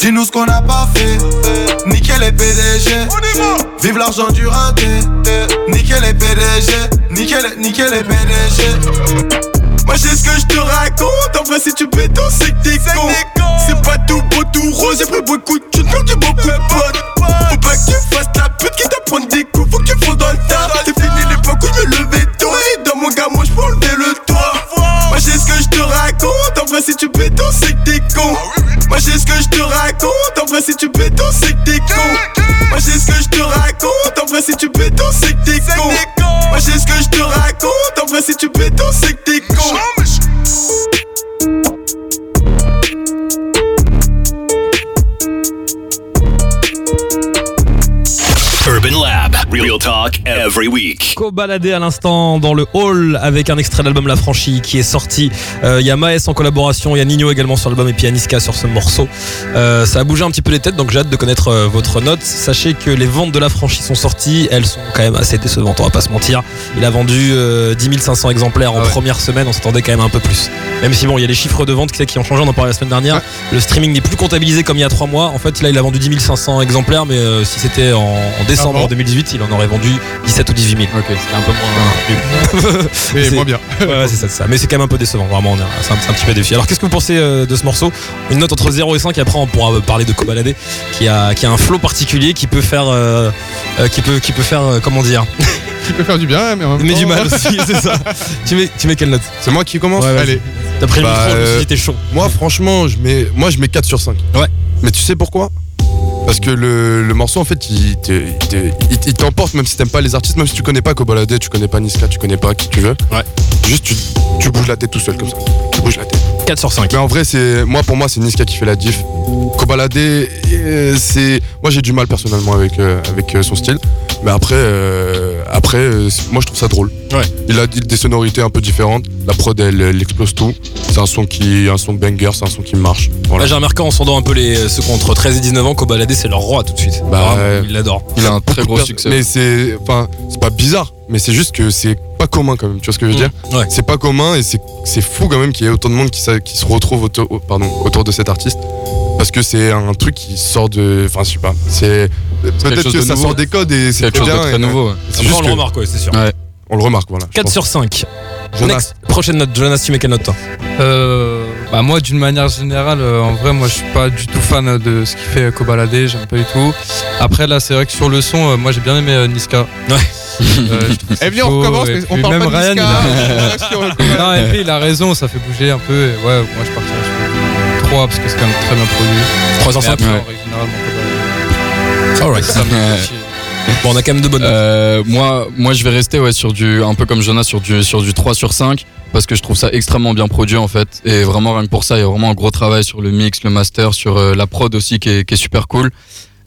Dis-nous ce qu'on n'a pas fait. Nickel les PDG. Vive l'argent du raté. Nickel les PDG. Nickel, nickel les PDG. Moi j'ai ce que je te raconte. En vrai, si tu béton, c'est que t'es con. C'est pas tout beau, tout rose. J'ai pris beaucoup de t'apprend des coups. Faut tu fasses dans le tas. C'est fini l'époque où je me levais tôt. Et dans mon moi je peux enlever le toit. Moi j'ai ce que je te raconte. En vrai, si tu béton, c'est que t'es con. Moi j'ai ce que je te raconte. En vrai, si tu béton, c'est que t'es con. Moi j'ai ce que je te raconte. En vrai, si tu béton, c'est que t'es con. Moi j'ai ce que je te raconte. En vrai, si tu béton, c'est que t'es con. Urban Lab. Real talk every week. Co-baladé à l'instant dans le hall avec un extrait de l'album La Franchie qui est sorti. Euh, Il y a Maes en collaboration, il y a Nino également sur l'album et puis il y a Niska sur ce morceau. Euh, ça a bougé un petit peu les têtes donc j'ai hâte de connaître euh, votre note. Sachez que les ventes de La Franchie sont sorties, elles sont quand même assez décevantes, on va pas se mentir. Il a vendu euh, 10 500 exemplaires en première semaine, on s'attendait quand même un peu plus. Même si bon, il y a les chiffres de vente qui, qui ont changé, on en parlait la semaine dernière. Le streaming n'est plus comptabilisé comme il y a 3 mois. En fait, là, il a vendu 10 500 exemplaires, mais euh, si c'était en, en décembre Ah bon 2018, il en aurait vendu 17 ou 18 000. Ok, c'était un peu moins. Mais [laughs] C'est- moins bien. [laughs] Ouais, c'est ça, c'est ça. Mais c'est quand même un peu décevant, vraiment. on est- C'est un, c'est un petit peu défi. Alors, qu'est-ce que vous pensez euh, de ce morceau? Une note entre 0 et 5, et après, on pourra euh, parler de Kobalade, qui a, qui a un flow particulier, qui peut faire. euh, qui, peut, qui peut faire. comment dire? Tu peux faire du bien, mais en même Mais temps- du mal aussi, [laughs] c'est ça. tu, mets, tu mets quelle note? C'est moi qui commence Ouais. Allez. T'as pris le Bah, micro, je me suis euh, dit, t'es chaud. Moi, franchement, je mets, moi, je mets 4 sur 5. Ouais. Mais tu sais pourquoi? Parce que le, le morceau, en fait, il te- il te- il- il t'emporte, même si t'aimes pas les artistes, même si tu connais pas Kobalade, tu connais pas Niska, tu connais pas qui tu veux. Ouais. Juste, tu, tu bouges la tête tout seul, comme ça. Tu bouges la tête. 4 sur 5. Mais en vrai, c'est moi pour moi, c'est Niska qui fait la diff. Kobalade, euh, c'est moi j'ai du mal personnellement avec euh, avec euh, son style. Mais après, euh, après, euh, moi je trouve ça drôle. Ouais. Il a des sonorités un peu différentes. La prod, elle, elle explose tout. C'est un son qui, un son banger, c'est un son qui marche. Voilà. Là, j'ai remarqué en sondant un peu les, ceux qui ont entre 13 et 19 ans, Kobalade, c'est leur roi tout de suite. Bah, Vraiment, il l'adore. Il a un très gros succès. Mais c'est, enfin, c'est pas bizarre. Mais c'est juste que c'est pas commun quand même. Tu vois ce que je veux dire? Ouais. C'est pas commun et c'est, c'est fou quand même qu'il y ait autant de monde qui, se retrouve autour, au- pardon, autour de cet artiste. Parce que c'est un truc qui sort de, enfin, je sais pas. C'est peut-être que ça nouveau. sort des codes et c'est quelque chose de très et- nouveau. ouais. C'est On le que- remarque, ouais, c'est sûr. Ouais. On le remarque, voilà. je 4 pense. sur 5. Jonas. Next. Prochaine note. Jonas, tu mets quelle note, toi Euh, bah moi d'une manière générale euh, en vrai moi je suis pas du tout fan de ce qu'il fait Kobalade j'aime pas du tout après là c'est vrai que sur le son euh, moi j'ai bien aimé euh, Niska Ouais. Euh, [laughs] Eh bien, on recommence, et mais on puis parle même pas de Ryan, Niska. il a- non et puis il a raison ça fait bouger un peu et ouais moi je partirais sur 3 parce que c'est quand même très bien produit 3 sur mais 5. après Ouais. Alright. ça me fait chier. Bon, on a quand même de bonnes. Euh, moi, moi, je vais rester ouais, sur du, un peu comme Jonas, sur du, sur du 3 sur 5, parce que je trouve ça extrêmement bien produit en fait. Et vraiment, rien que pour ça, il y a vraiment un gros travail sur le mix, le master, sur euh, la prod aussi qui est, qui est super cool.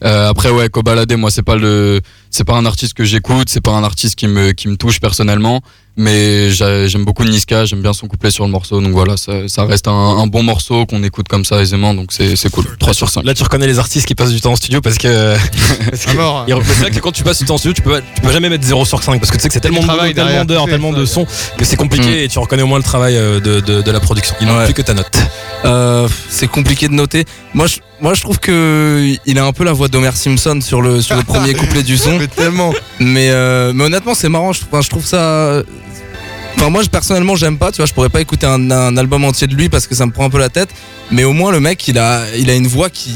Euh, après, ouais, Kobalade, moi, c'est pas le, c'est pas un artiste que j'écoute, c'est pas un artiste qui me, qui me touche personnellement, mais j'a- j'aime beaucoup Niska, j'aime bien son couplet sur le morceau, donc voilà, ça, ça reste un, un bon morceau qu'on écoute comme ça aisément, donc c'est c'est cool. 3 sur 5. Là, tu reconnais les artistes qui passent du temps en studio parce que. [laughs] parce que- À mort. C'est vrai que quand tu passes du temps en studio, tu peux, tu peux jamais mettre 0 sur 5 parce que tu sais que c'est tellement de travail boulot, tellement d'heures, tellement de sons que c'est compliqué et tu reconnais au moins le travail euh, de, de, de la production. Il manque Ouais. plus que ta note. Euh, c'est compliqué de noter. Moi, je, moi, je trouve que il a un peu la voix d'Homer Simpson sur le sur le premier couplet du son. [laughs] Mais tellement. Mais, euh, mais honnêtement, c'est marrant. Je, enfin, je trouve ça. Enfin, moi, je, personnellement, j'aime pas. Tu vois, je pourrais pas écouter un, un album entier de lui parce que ça me prend un peu la tête. Mais au moins, le mec, il a, il a une voix qui,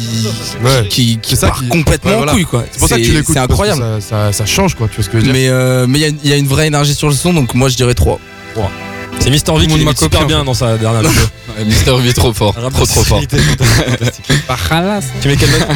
Ouais. qui, qui ça part qui- complètement Ouais, voilà. couille, quoi. C'est pour ça que tu l'écoutes. C'est incroyable. Ça, ça, ça change quoi. Tu vois ce que je veux dire Mais euh, mais il y a- y, a une vraie énergie sur le son, donc moi, je dirais 3. C'est Mister V qui m'a super bien dans sa dernière [laughs] vidéo. Mister V trop fort, trop trop fort. [laughs] Tu mets quelle note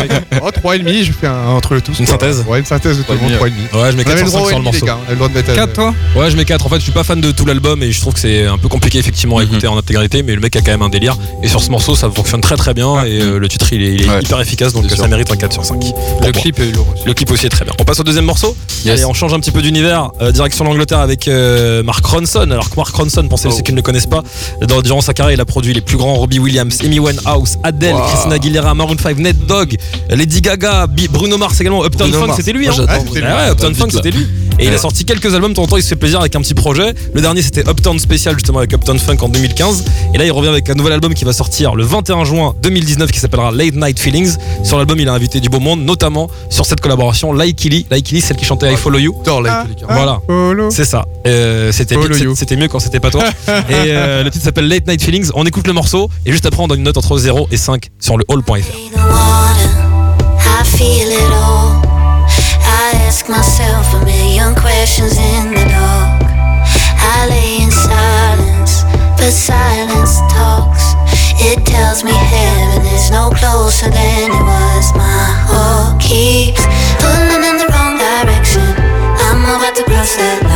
Oh, 3,5, je fais un entre le tous. Une synthèse Ouais, une synthèse de tout le monde, 3,5. Ouais, je mets On 4 avait sur 5 le morceau. On le droit de mettre. 4 toi Ouais, je mets 4. En fait, je suis pas fan de tout l'album et je trouve que c'est un peu compliqué effectivement à Mhm. écouter en intégralité, mais le mec a quand même un délire. Et sur ce morceau, ça fonctionne très très bien et euh, le titre il est, hyper efficace donc ça mérite un 4 sur 5. le clip est lourd aussi. Le clip aussi est très bien. On passe au deuxième morceau. Allez, on change un petit peu d'univers. Euh, direction l'Angleterre avec euh, Mark Ronson. Alors que Mark Ronson, John, pensez oh. ceux qui ne le connaissent pas. Dans, durant sa carrière, il a produit les plus grands Robbie Williams, Amy Winehouse, Adele, wow. Christina Aguilera, Maroon 5, Ned Dog, Lady Gaga, Bruno Mars également. Uptown Funk, c'était lui. Hein. Uptown Funk, c'était lui. Et il a sorti quelques albums, de il se fait plaisir avec un petit projet. Le dernier, c'était Uptown Special, justement, avec Uptown Funk en 2015. Et là, il revient avec un nouvel album qui va sortir le 21 juin 2019 qui s'appellera Late Night Feelings. Sur l'album, il a invité du beau monde, notamment sur cette collaboration Laikili, Laikili, celle qui chantait I Follow You. Ah, ah, voilà, c'est ça. Euh, c'était mieux quand c'était pas toi d'accord [laughs] Et euh, le titre s'appelle Late Night Feelings. On écoute le morceau et juste après on donne une note entre 0 et 5 sur le hall.fr. in the water I feel It tells me heaven is no closer than it was. My heart keeps pulling in the wrong direction. I'm about to cross that.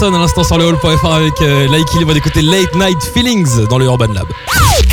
Anderson à l'instant sur le hall.fr avec euh, Like On va écouter Late Night Feelings dans le Urban Lab.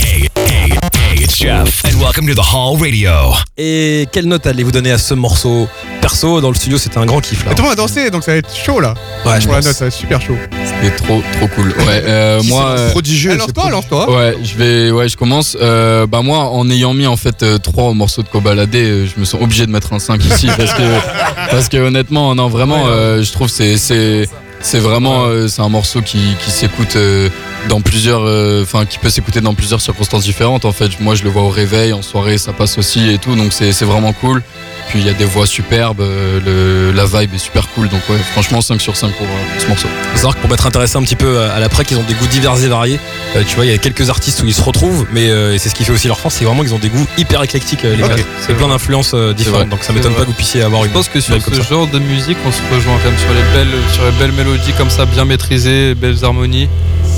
Hey, hey, hey, it's Jeff and welcome to the Hall Radio. Et quelle note allez-vous donner à ce morceau Perso, dans le studio, c'était un grand kiff là. Tout le monde a dansé, donc ça va être chaud là. Ouais, je la note, ça va être super chaud. C'était trop trop cool. Ouais, euh, moi euh, prodigieux. Lance-toi, lance-toi. Ouais, je vais ouais, je commence Euh, bah moi en ayant mis en fait euh, trois morceaux de Kobalade, euh, je me sens obligé de mettre un 5 ici parce que [laughs] parce que honnêtement non vraiment euh, je trouve c'est c'est c'est vraiment, euh, c'est un morceau qui, qui s'écoute euh, dans plusieurs, euh, qui peut s'écouter dans plusieurs circonstances différentes. En fait, moi, je le vois au réveil, en soirée, ça passe aussi et tout, donc c'est vraiment cool. Puis il y a des voix superbes, euh, le, la vibe est super cool, donc ouais, franchement 5 sur 5 pour, euh, pour ce morceau. Que pour m'être intéressé un petit peu euh, à l'après, qu'ils ont des goûts divers et variés. Euh, tu vois, il y a quelques artistes où ils se retrouvent, mais euh, c'est ce qui fait aussi leur force, c'est vraiment qu'ils ont des goûts hyper éclectiques, les quatre. C'est plein d'influences différentes, donc ça m'étonne pas que vous puissiez avoir Je une. pense que sur ce genre de musique, on se rejoint quand même sur les belles, sur les belles mélodies comme ça, bien maîtrisées, belles harmonies.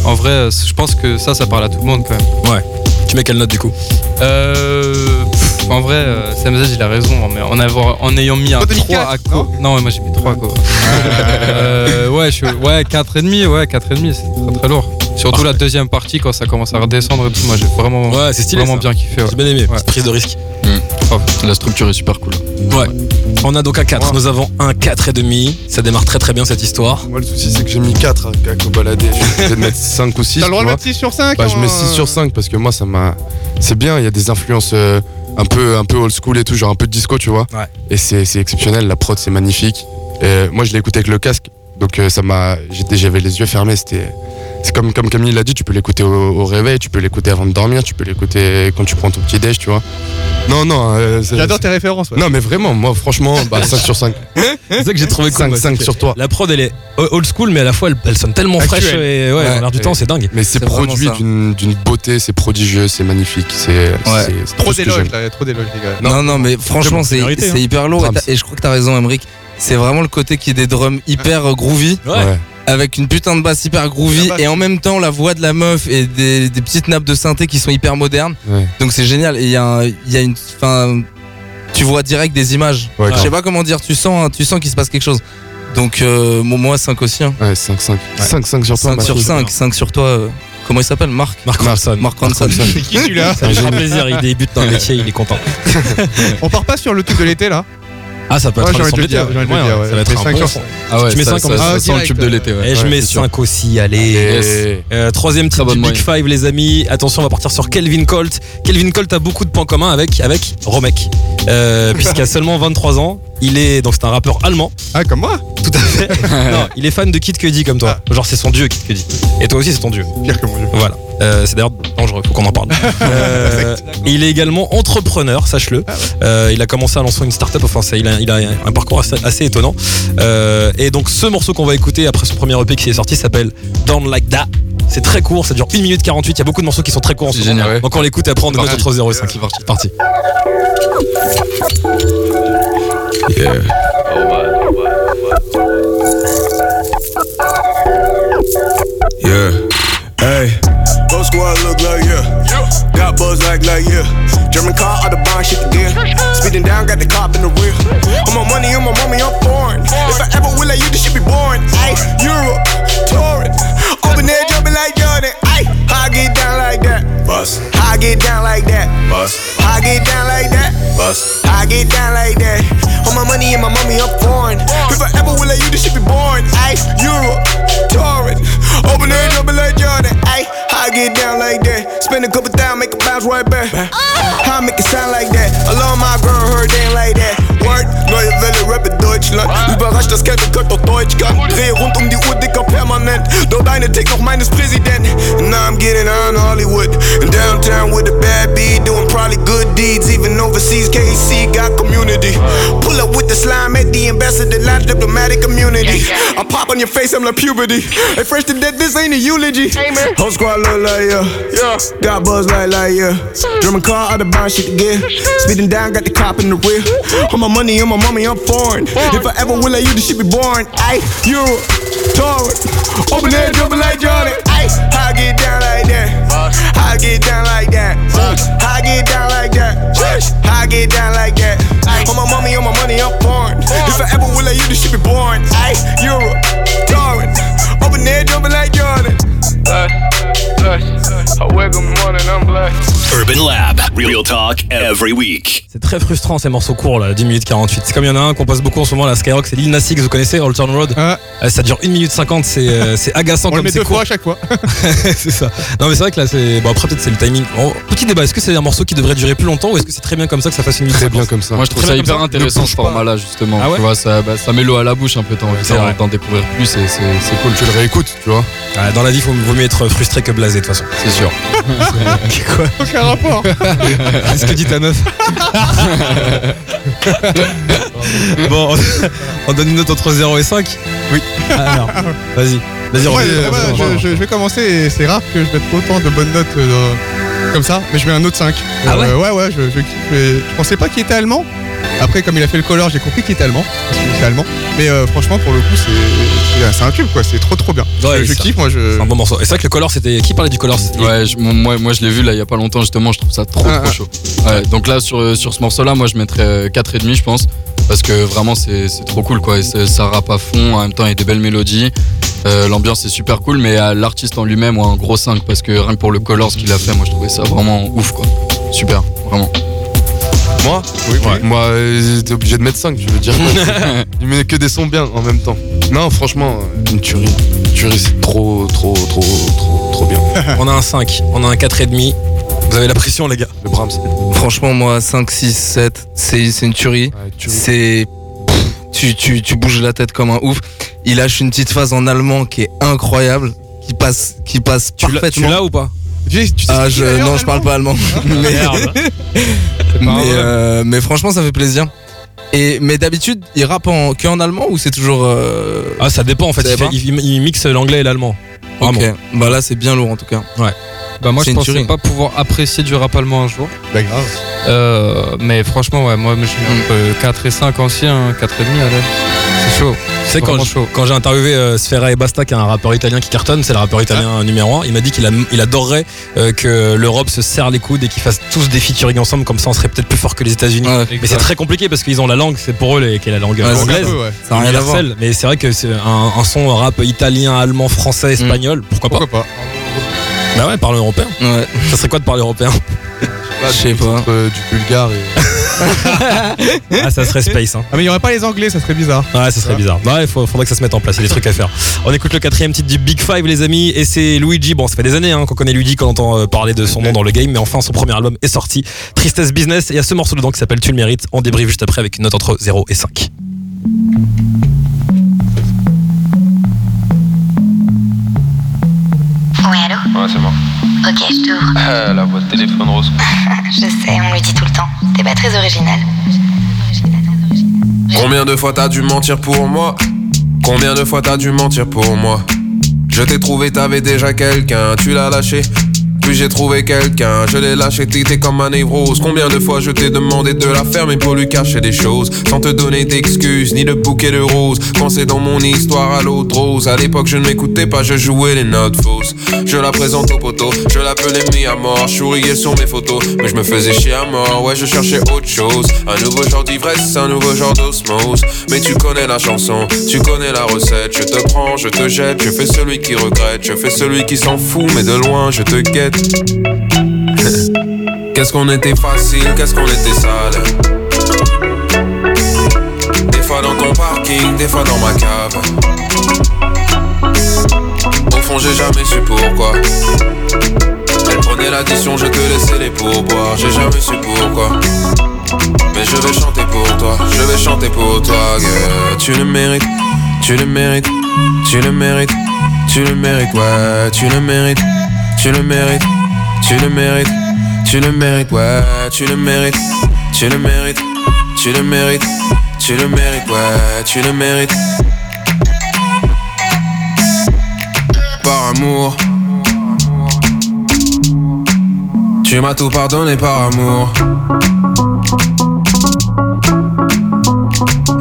En vrai, je pense que ça, ça parle à tout le monde quand même. Tu mets quelle note du coup? Euh, en vrai, euh, SMZ il a raison, mais en, avoir, en ayant mis un Toi, t'as mis 3 quatre, à co. Non, ouais, moi j'ai mis 3 quoi. euh, ouais, je, ouais, 4,5, ouais, 4,5, c'est très très lourd. Surtout la deuxième partie quand ça commence à redescendre et tout, moi j'ai vraiment, Ouais, c'est stylé. vraiment ça. bien kiffé. Ouais. J'ai bien aimé, Ouais. prise de risque. Grave. La structure est super cool. Ouais. On a donc un 4, nous avons un 4,5. Ça démarre très très bien cette histoire. Moi, le souci, c'est que j'ai mis 4 à Kobalade. Je vais mettre 5 ou 6. T'as le droit de mettre 6 sur 5 Bah, je mets 6 sur 5 parce que moi, ça m'a. C'est bien, il y a des influences euh, un, peu, un peu old school et tout, genre un peu de disco, tu vois. Ouais. Et c'est exceptionnel, la prod, c'est magnifique. Et moi, je l'ai écouté avec le casque, donc euh, ça m'a. j'étais- J'avais les yeux fermés, c'était. C'est comme, comme Camille l'a dit, tu peux l'écouter au, au réveil, tu peux l'écouter avant de dormir, tu peux l'écouter quand tu prends ton petit déj, tu vois. Non, non. euh, c'est- J'adore tes références. ouais. Non, mais vraiment, moi, franchement, bah, [laughs] 5 sur 5. C'est ça que j'ai trouvé cool. 5, ouais, 5 c'est sur toi. La prod elle est old school, mais à la fois elle, elle sonne tellement Actuelle. fraîche et ouais, dans l'air du Ouais. temps, c'est dingue. Mais c'est produit d'une d'une beauté, c'est prodigieux, c'est magnifique, c'est Trop d'éloges, trop d'éloges, les gars. Non, non, mais franchement, c'est hein. hyper lourd. Et, je crois que t'as raison, Emric. C'est vraiment le côté qui est des drums hyper groovy, Ouais. Avec une putain de basse hyper groovy, basse. et en même temps la voix de la meuf et des, des petites nappes de synthé qui sont hyper modernes. Ouais. Donc c'est génial. Et il y, a y une. Fin, tu vois direct des images. Ouais, Je sais pas comment dire, tu sens, hein, tu sens qu'il se passe quelque chose. Donc euh, moi 5 aussi. Hein. Ouais, 5, 5. 5, 5 sur toi. 5 sur Mathieu. 5, 5 sur toi. euh, comment il s'appelle? Marc Marc Ronson. Marc Ronson. [laughs] C'est qui celui-là? Ça fera plaisir, il débute dans le métier, il est content. [laughs] On part pas sur le truc de l'été là? Ah, ça peut Ouais, être un envie de le dire, ouais, ouais, ouais. Ça va être Mais un cinq bon sur son. Ah ouais, Tu mets ça, cinq ça, ça. sent le tube de direct, l'été. Ouais. Et je Ouais, mets c'est sûr. 5 aussi, allez. Euh, troisième titre du Big. Five, les amis. Attention, on va partir sur Kelvin Colt. Kelvin Colt a beaucoup de points communs avec, avec Romek. Euh, Puisqu'il a [laughs] seulement 23 ans. Il est, donc c'est un rappeur allemand. Ah, comme moi Tout à fait. [laughs] non, il est fan de Kid Cudi comme toi. Genre, c'est son dieu, Kid Cudi. Et toi aussi, c'est ton dieu. Pire que mon dieu. Voilà. Euh, c'est d'ailleurs dangereux, faut qu'on en parle. [laughs] Euh, il est également entrepreneur, sache-le. Euh, il a commencé à lancer une start-up, enfin, ça, il, a, il a un parcours assez, assez étonnant. Euh, et donc, ce morceau qu'on va écouter après son premier EP qui est sorti s'appelle Down Like That. C'est très court, ça dure 1 minute 48. Il y a beaucoup de morceaux qui sont très courts en ce moment. Donc, on l'écoute et après, on donne Parti. notre 05. C'est parti. parti. Yeah. Yeah. Hey. Go squad look like yeah. Got buzz like like yeah. German car out the bond shit again. Speeding down, got the cop in the rear. On my money, on my mommy, I'm foreign. If I ever will let you, this shit be boring. Ay, Europe, touring. Open there, jumping like Jordan. Ay, how I get down like that? Bust. How I get down like that? Bust. How I get down like that? Bust. How I get down like that? My money and my mommy, I'm foreign. If I ever will let you, this shit be boring. Ay, Europe, touring. Open there, jumping like Jordan. Ay, how I get down like that? Spend a couple thousand, make a bounce right back. How I make it sound like that? I love my girl, her dance like that. Word, neue Welle, Rap in Deutschland. Überrascht, das Kevin Kurt auf Deutsch kann. Dreh rund um die Uhr, dicker permanent. Dort eine Tick noch meines Präsidenten. And now I'm getting on Hollywood. In downtown with a bad beat, doing probably good deeds. Even overseas, KC got community. Pull up with the slime at the ambassador lounge, diplomatic immunity. I pop on your face, I'm like puberty. Hey, fresh to death, this ain't a eulogy. Whole squad look like yeah. Yeah. Got buzz like like yeah. German car out of bond shit again. Speeding down, got the cop in the rear. On my money, on my mommy, I'm foreign. If I ever will let you, this shit be boring. Ay, Europe, touring. Open air, jumping like Jordan. Ay, I get down like that? I get down like that? How I get down like that? How I get down like that? On my mommy, on my money, I'm foreign. If I ever will let you, this shit be boring. Ay, Europe, touring. Open air, jumping like Jordan. Urban Lab. Real talk every week. C'est très frustrant ces morceaux courts là, 10 minutes 48. C'est comme il y en a un qu'on passe beaucoup en ce moment là, Skyrock, c'est Lil Nas X, vous connaissez, Old Town Road Ah. Euh, Ça dure 1 minute 50, c'est euh, [laughs] c'est agaçant On le comme met c'est deux court. fois à chaque fois. [laughs] c'est ça. Non mais c'est vrai que là c'est. Bon après peut-être c'est le timing. Bon, petit débat, est-ce que c'est un morceau qui devrait durer plus longtemps ou est-ce que c'est très bien comme ça que ça fasse une minute Très 50? bien comme ça. Moi je trouve Très ça hyper intéressant ce bouge pas. format-là justement. Ah ouais tu vois, ça, bah, ça met l'eau à la bouche un peu, t'as envie d'en découvrir plus et c'est c'est cool. Tu le réécoutes, tu vois. Ah, dans la vie, il vaut mieux être frustré que blasé de toute façon. C'est sûr. [laughs] Quoi Aucun rapport. [laughs] Qu'est-ce que dit ta meuf [laughs] Bon, on- on donne une note entre 0 et 5 Oui. Alors, vas-y. Vas-y, Ouais, je, je- je vais commencer et c'est rare que je mette autant de bonnes notes euh, comme ça, mais je mets un autre 5. Ah ouais Ouais, ouais, je, je kiffe. mais Je pensais pas qu'il était allemand. Après, comme il a fait le color, j'ai compris qu'il était allemand. Parce que c'est allemand. Mais euh, franchement, pour le coup, c'est- un tube, quoi. C'est trop, trop bien. Ouais, je kiffe, moi. Je... C'est un bon morceau. Et c'est vrai que le color, c'était. Qui parlait du color C'était- Ouais, je- moi, moi je l'ai vu là il y a pas longtemps justement, je trouve ça trop Ah, trop ah. chaud. Ouais, donc là sur, sur ce morceau là, moi je mettrais euh, 4,5 je pense. Parce que vraiment c'est c'est trop cool quoi. Et ça rappe à fond, en même temps il y a des belles mélodies. Euh, L'ambiance est super cool, mais à l'artiste en lui-même, ouais, un gros 5 parce que rien que pour le color, ce qu'il a fait, moi je trouvais ça vraiment ouf quoi. Super, vraiment. Moi Oui, Moi, euh, t'es obligé de mettre 5, je veux dire. [laughs] Il met que des sons bien en même temps. Non, franchement, euh, une tuerie. Une tuerie, c'est trop, trop, trop, trop, trop bien. [laughs] On a un 5, on a un 4,5. Vous avez la pression, les gars. Le Brahms. Franchement, moi, 5, 6, 7, c'est une tuerie. Ouais, tuerie. C'est. Tu, tu, tu bouges la tête comme un ouf. Il lâche une petite phase en allemand qui est incroyable, qui passe, qui passe Tu l'as- tu parfaitement. l'as ou pas? Tu- tu sais Ah, je, non, je parle pas allemand. [laughs] mais, mais, euh, mais franchement, ça fait plaisir. Et, mais d'habitude, il rappe en, que en allemand ou c'est toujours. euh, Ah, ça dépend en fait. Il, fait- dépend il- il mixe l'anglais et l'allemand. Ok, bah là, c'est bien lourd en tout cas. Bah moi je pensais tuerie. pas pouvoir apprécier du rap allemand un jour. Bah, grave. Euh, mais franchement ouais, moi je mets entre 4 et 5 ancien, 4 et demi allez. C'est chaud. Sais, quand, chaud. quand j'ai interviewé euh, Sfera et Basta, qui est un rappeur italien qui cartonne, c'est le rappeur italien numéro 1, il m'a dit qu'il il adorerait euh, que l'Europe se serre les coudes et qu'ils fassent tous des featuring ensemble, comme ça on serait peut-être plus fort que les États-Unis. Ouais, Mais c'est très compliqué parce qu'ils ont la langue, c'est pour eux les- qui est la langue Ouais, c'est anglaise. Peu, ouais. ça rien à voir. universelle. Mais c'est vrai que c'est un, un son rap italien, allemand, français, espagnol, pourquoi pas? Pourquoi pas? Bah ouais, parle européen. Ça serait quoi de parler européen? [laughs] je sais pas. Entre, euh, du bulgare et. [laughs] Ah, ça serait space. Hein. Ah, mais il y aurait pas les anglais, ça serait bizarre. Ouais, ça serait bizarre. Ouais, il faut- faudrait que ça se mette en place. Il y a des trucs à faire. On écoute le quatrième titre du Big Five, les amis, et c'est Luigi. Bon, ça fait des années hein, qu'on connaît Luigi, qu'on entend euh, parler de son nom dans le game, mais enfin, son premier album est sorti. Tristesse Business, et il y a ce morceau dedans qui s'appelle Tu le mérites. On débriefe juste après avec une note entre 0 et 5. Oui, allô? Ouais, c'est moi. Ok, je t'ouvre. Ah, la voix de téléphone rose. [laughs] Je sais, on me le dit tout le temps. T'es pas très original. Combien de fois t'as dû mentir pour moi? Combien de fois t'as dû mentir pour moi? Je t'ai trouvé, t'avais déjà quelqu'un, tu l'as lâché. Puis j'ai trouvé quelqu'un, je l'ai lâché, t'étais comme un névrose. Combien de fois je t'ai demandé de la fermer pour lui cacher des choses, sans te donner d'excuses ni de bouquet de roses. C'est dans mon histoire à l'autre rose, à l'époque je ne m'écoutais pas, je jouais les notes fausses. Je la présente au poteau, je l'appelais mis à mort, souriais sur mes photos, mais je me faisais chier à mort. Ouais, je cherchais autre chose, un nouveau genre d'ivresse, un nouveau genre d'osmose. Mais tu connais la chanson, tu connais la recette. Je te prends, je te jette, je fais celui qui regrette, je fais celui qui s'en fout, mais de loin je te guette. Qu'est-ce qu'on était facile, qu'est-ce qu'on était sale? Des fois dans ton parking, des fois dans ma cave. Au fond, j'ai jamais su pourquoi. Elle prenait l'addition, je te laissais les pourboires. J'ai jamais su pourquoi. Mais je vais chanter pour toi, je vais chanter pour toi, girl. Tu le mérites, tu le mérites, tu le mérites, tu le mérites, ouais, tu le mérites, tu le mérites, tu le mérites, tu le mérites, ouais, tu le mérites, tu le mérites, tu le mérites, tu le mérites, ouais, tu le mérites. Par amour. Tu m'as tout pardonné par amour.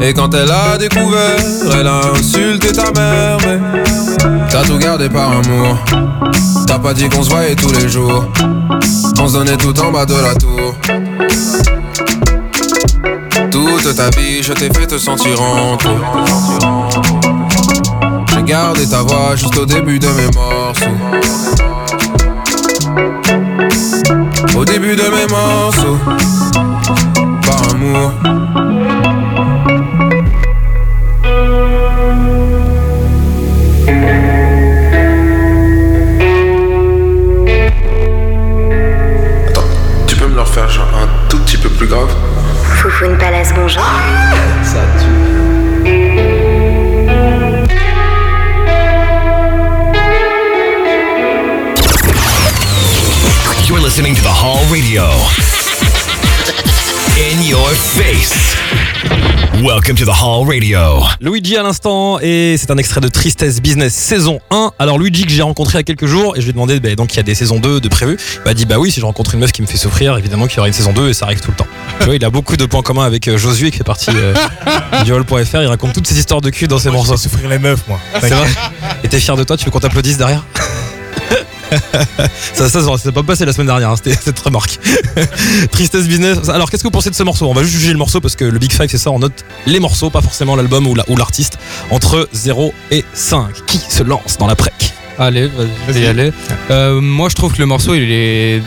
Et quand elle a découvert, elle a insulté ta mère, t'as tout gardé par amour. T'as pas dit qu'on se voyait tous les jours. On se donnait tout en bas de la tour. Toute ta vie, je t'ai fait te sentir en trop. J'ai gardé ta voix juste au début de mes morceaux. Au début de mes morceaux, par amour. Grave Foufoune Palace, bonjour. Ça tue. You're listening to the Hall Radio. In your face. Welcome to the Hall Radio. Luigi à l'instant et c'est un extrait de Tristesse Business saison 1. Alors Luigi que j'ai rencontré il y a quelques jours et je lui ai demandé bah, donc il y a des saisons 2 de prévues. Il m'a dit bah oui si je rencontre une meuf qui me fait souffrir évidemment qu'il y aura une saison 2 et ça arrive tout le temps. [laughs] tu vois il a beaucoup de points communs avec euh, Josué qui fait partie euh, [laughs] du hall.fr. Il raconte toutes ces histoires de cul dans ses morceaux. souffrir les meufs moi. C'est vrai [laughs] Et t'es fier de toi? Tu veux qu'on t'applaudisse derrière? [laughs] ça, ça, ça s'est pas passé la semaine dernière, hein, [laughs] cette remarque. [laughs] Tristesse business. Alors, qu'est-ce que vous pensez de ce morceau? On va juste juger le morceau parce que le Big Five, c'est ça, on note les morceaux, pas forcément l'album ou la- ou l'artiste, entre 0 et 5. Qui se lance dans la prec? Allez, vas-y, je vais y aller. Euh, moi, je trouve que le morceau, il est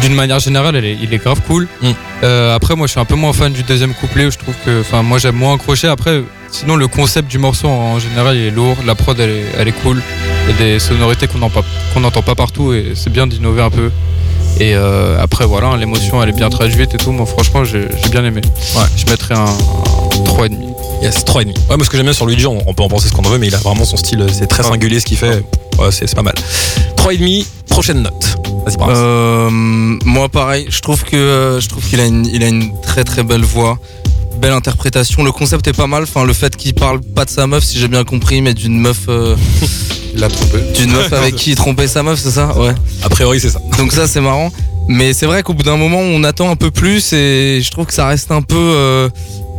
d'une manière générale, il est, il est grave cool. Mm. Euh, après, moi, je suis un peu moins fan du deuxième couplet. où Je trouve que, enfin, moi, j'aime moins accrocher. Après, sinon, le concept du morceau en général, il est lourd. La prod, elle est, elle est cool. Il y a des sonorités qu'on n'entend pas, qu'on n'entend pas partout et c'est bien d'innover un peu. Et euh, après, voilà, l'émotion, elle est bien traduite et tout. Moi, franchement, j'ai bien aimé. Ouais. Je mettrais un, un 3,5. Yes, 3,5. Ouais, moi ce que j'aime bien sur Luigi, on, on peut en penser ce qu'on en veut, mais il a vraiment son style, c'est très singulier ce qu'il fait. Ouais, c'est c'est pas mal. 3,5, prochaine note. Vas-y. Euh, moi pareil, je trouve que euh, je trouve qu'il a une il a une très très belle voix, belle interprétation. Le concept est pas mal. Enfin le fait qu'il parle pas de sa meuf, si j'ai bien compris, mais d'une meuf. euh, [laughs] Il l'a trompé. D'une meuf [laughs] avec qui il trompait sa meuf, c'est ça? Ouais. A priori, c'est ça. Donc ça c'est marrant. Mais c'est vrai qu'au bout d'un moment, on attend un peu plus et je trouve que ça reste un peu euh,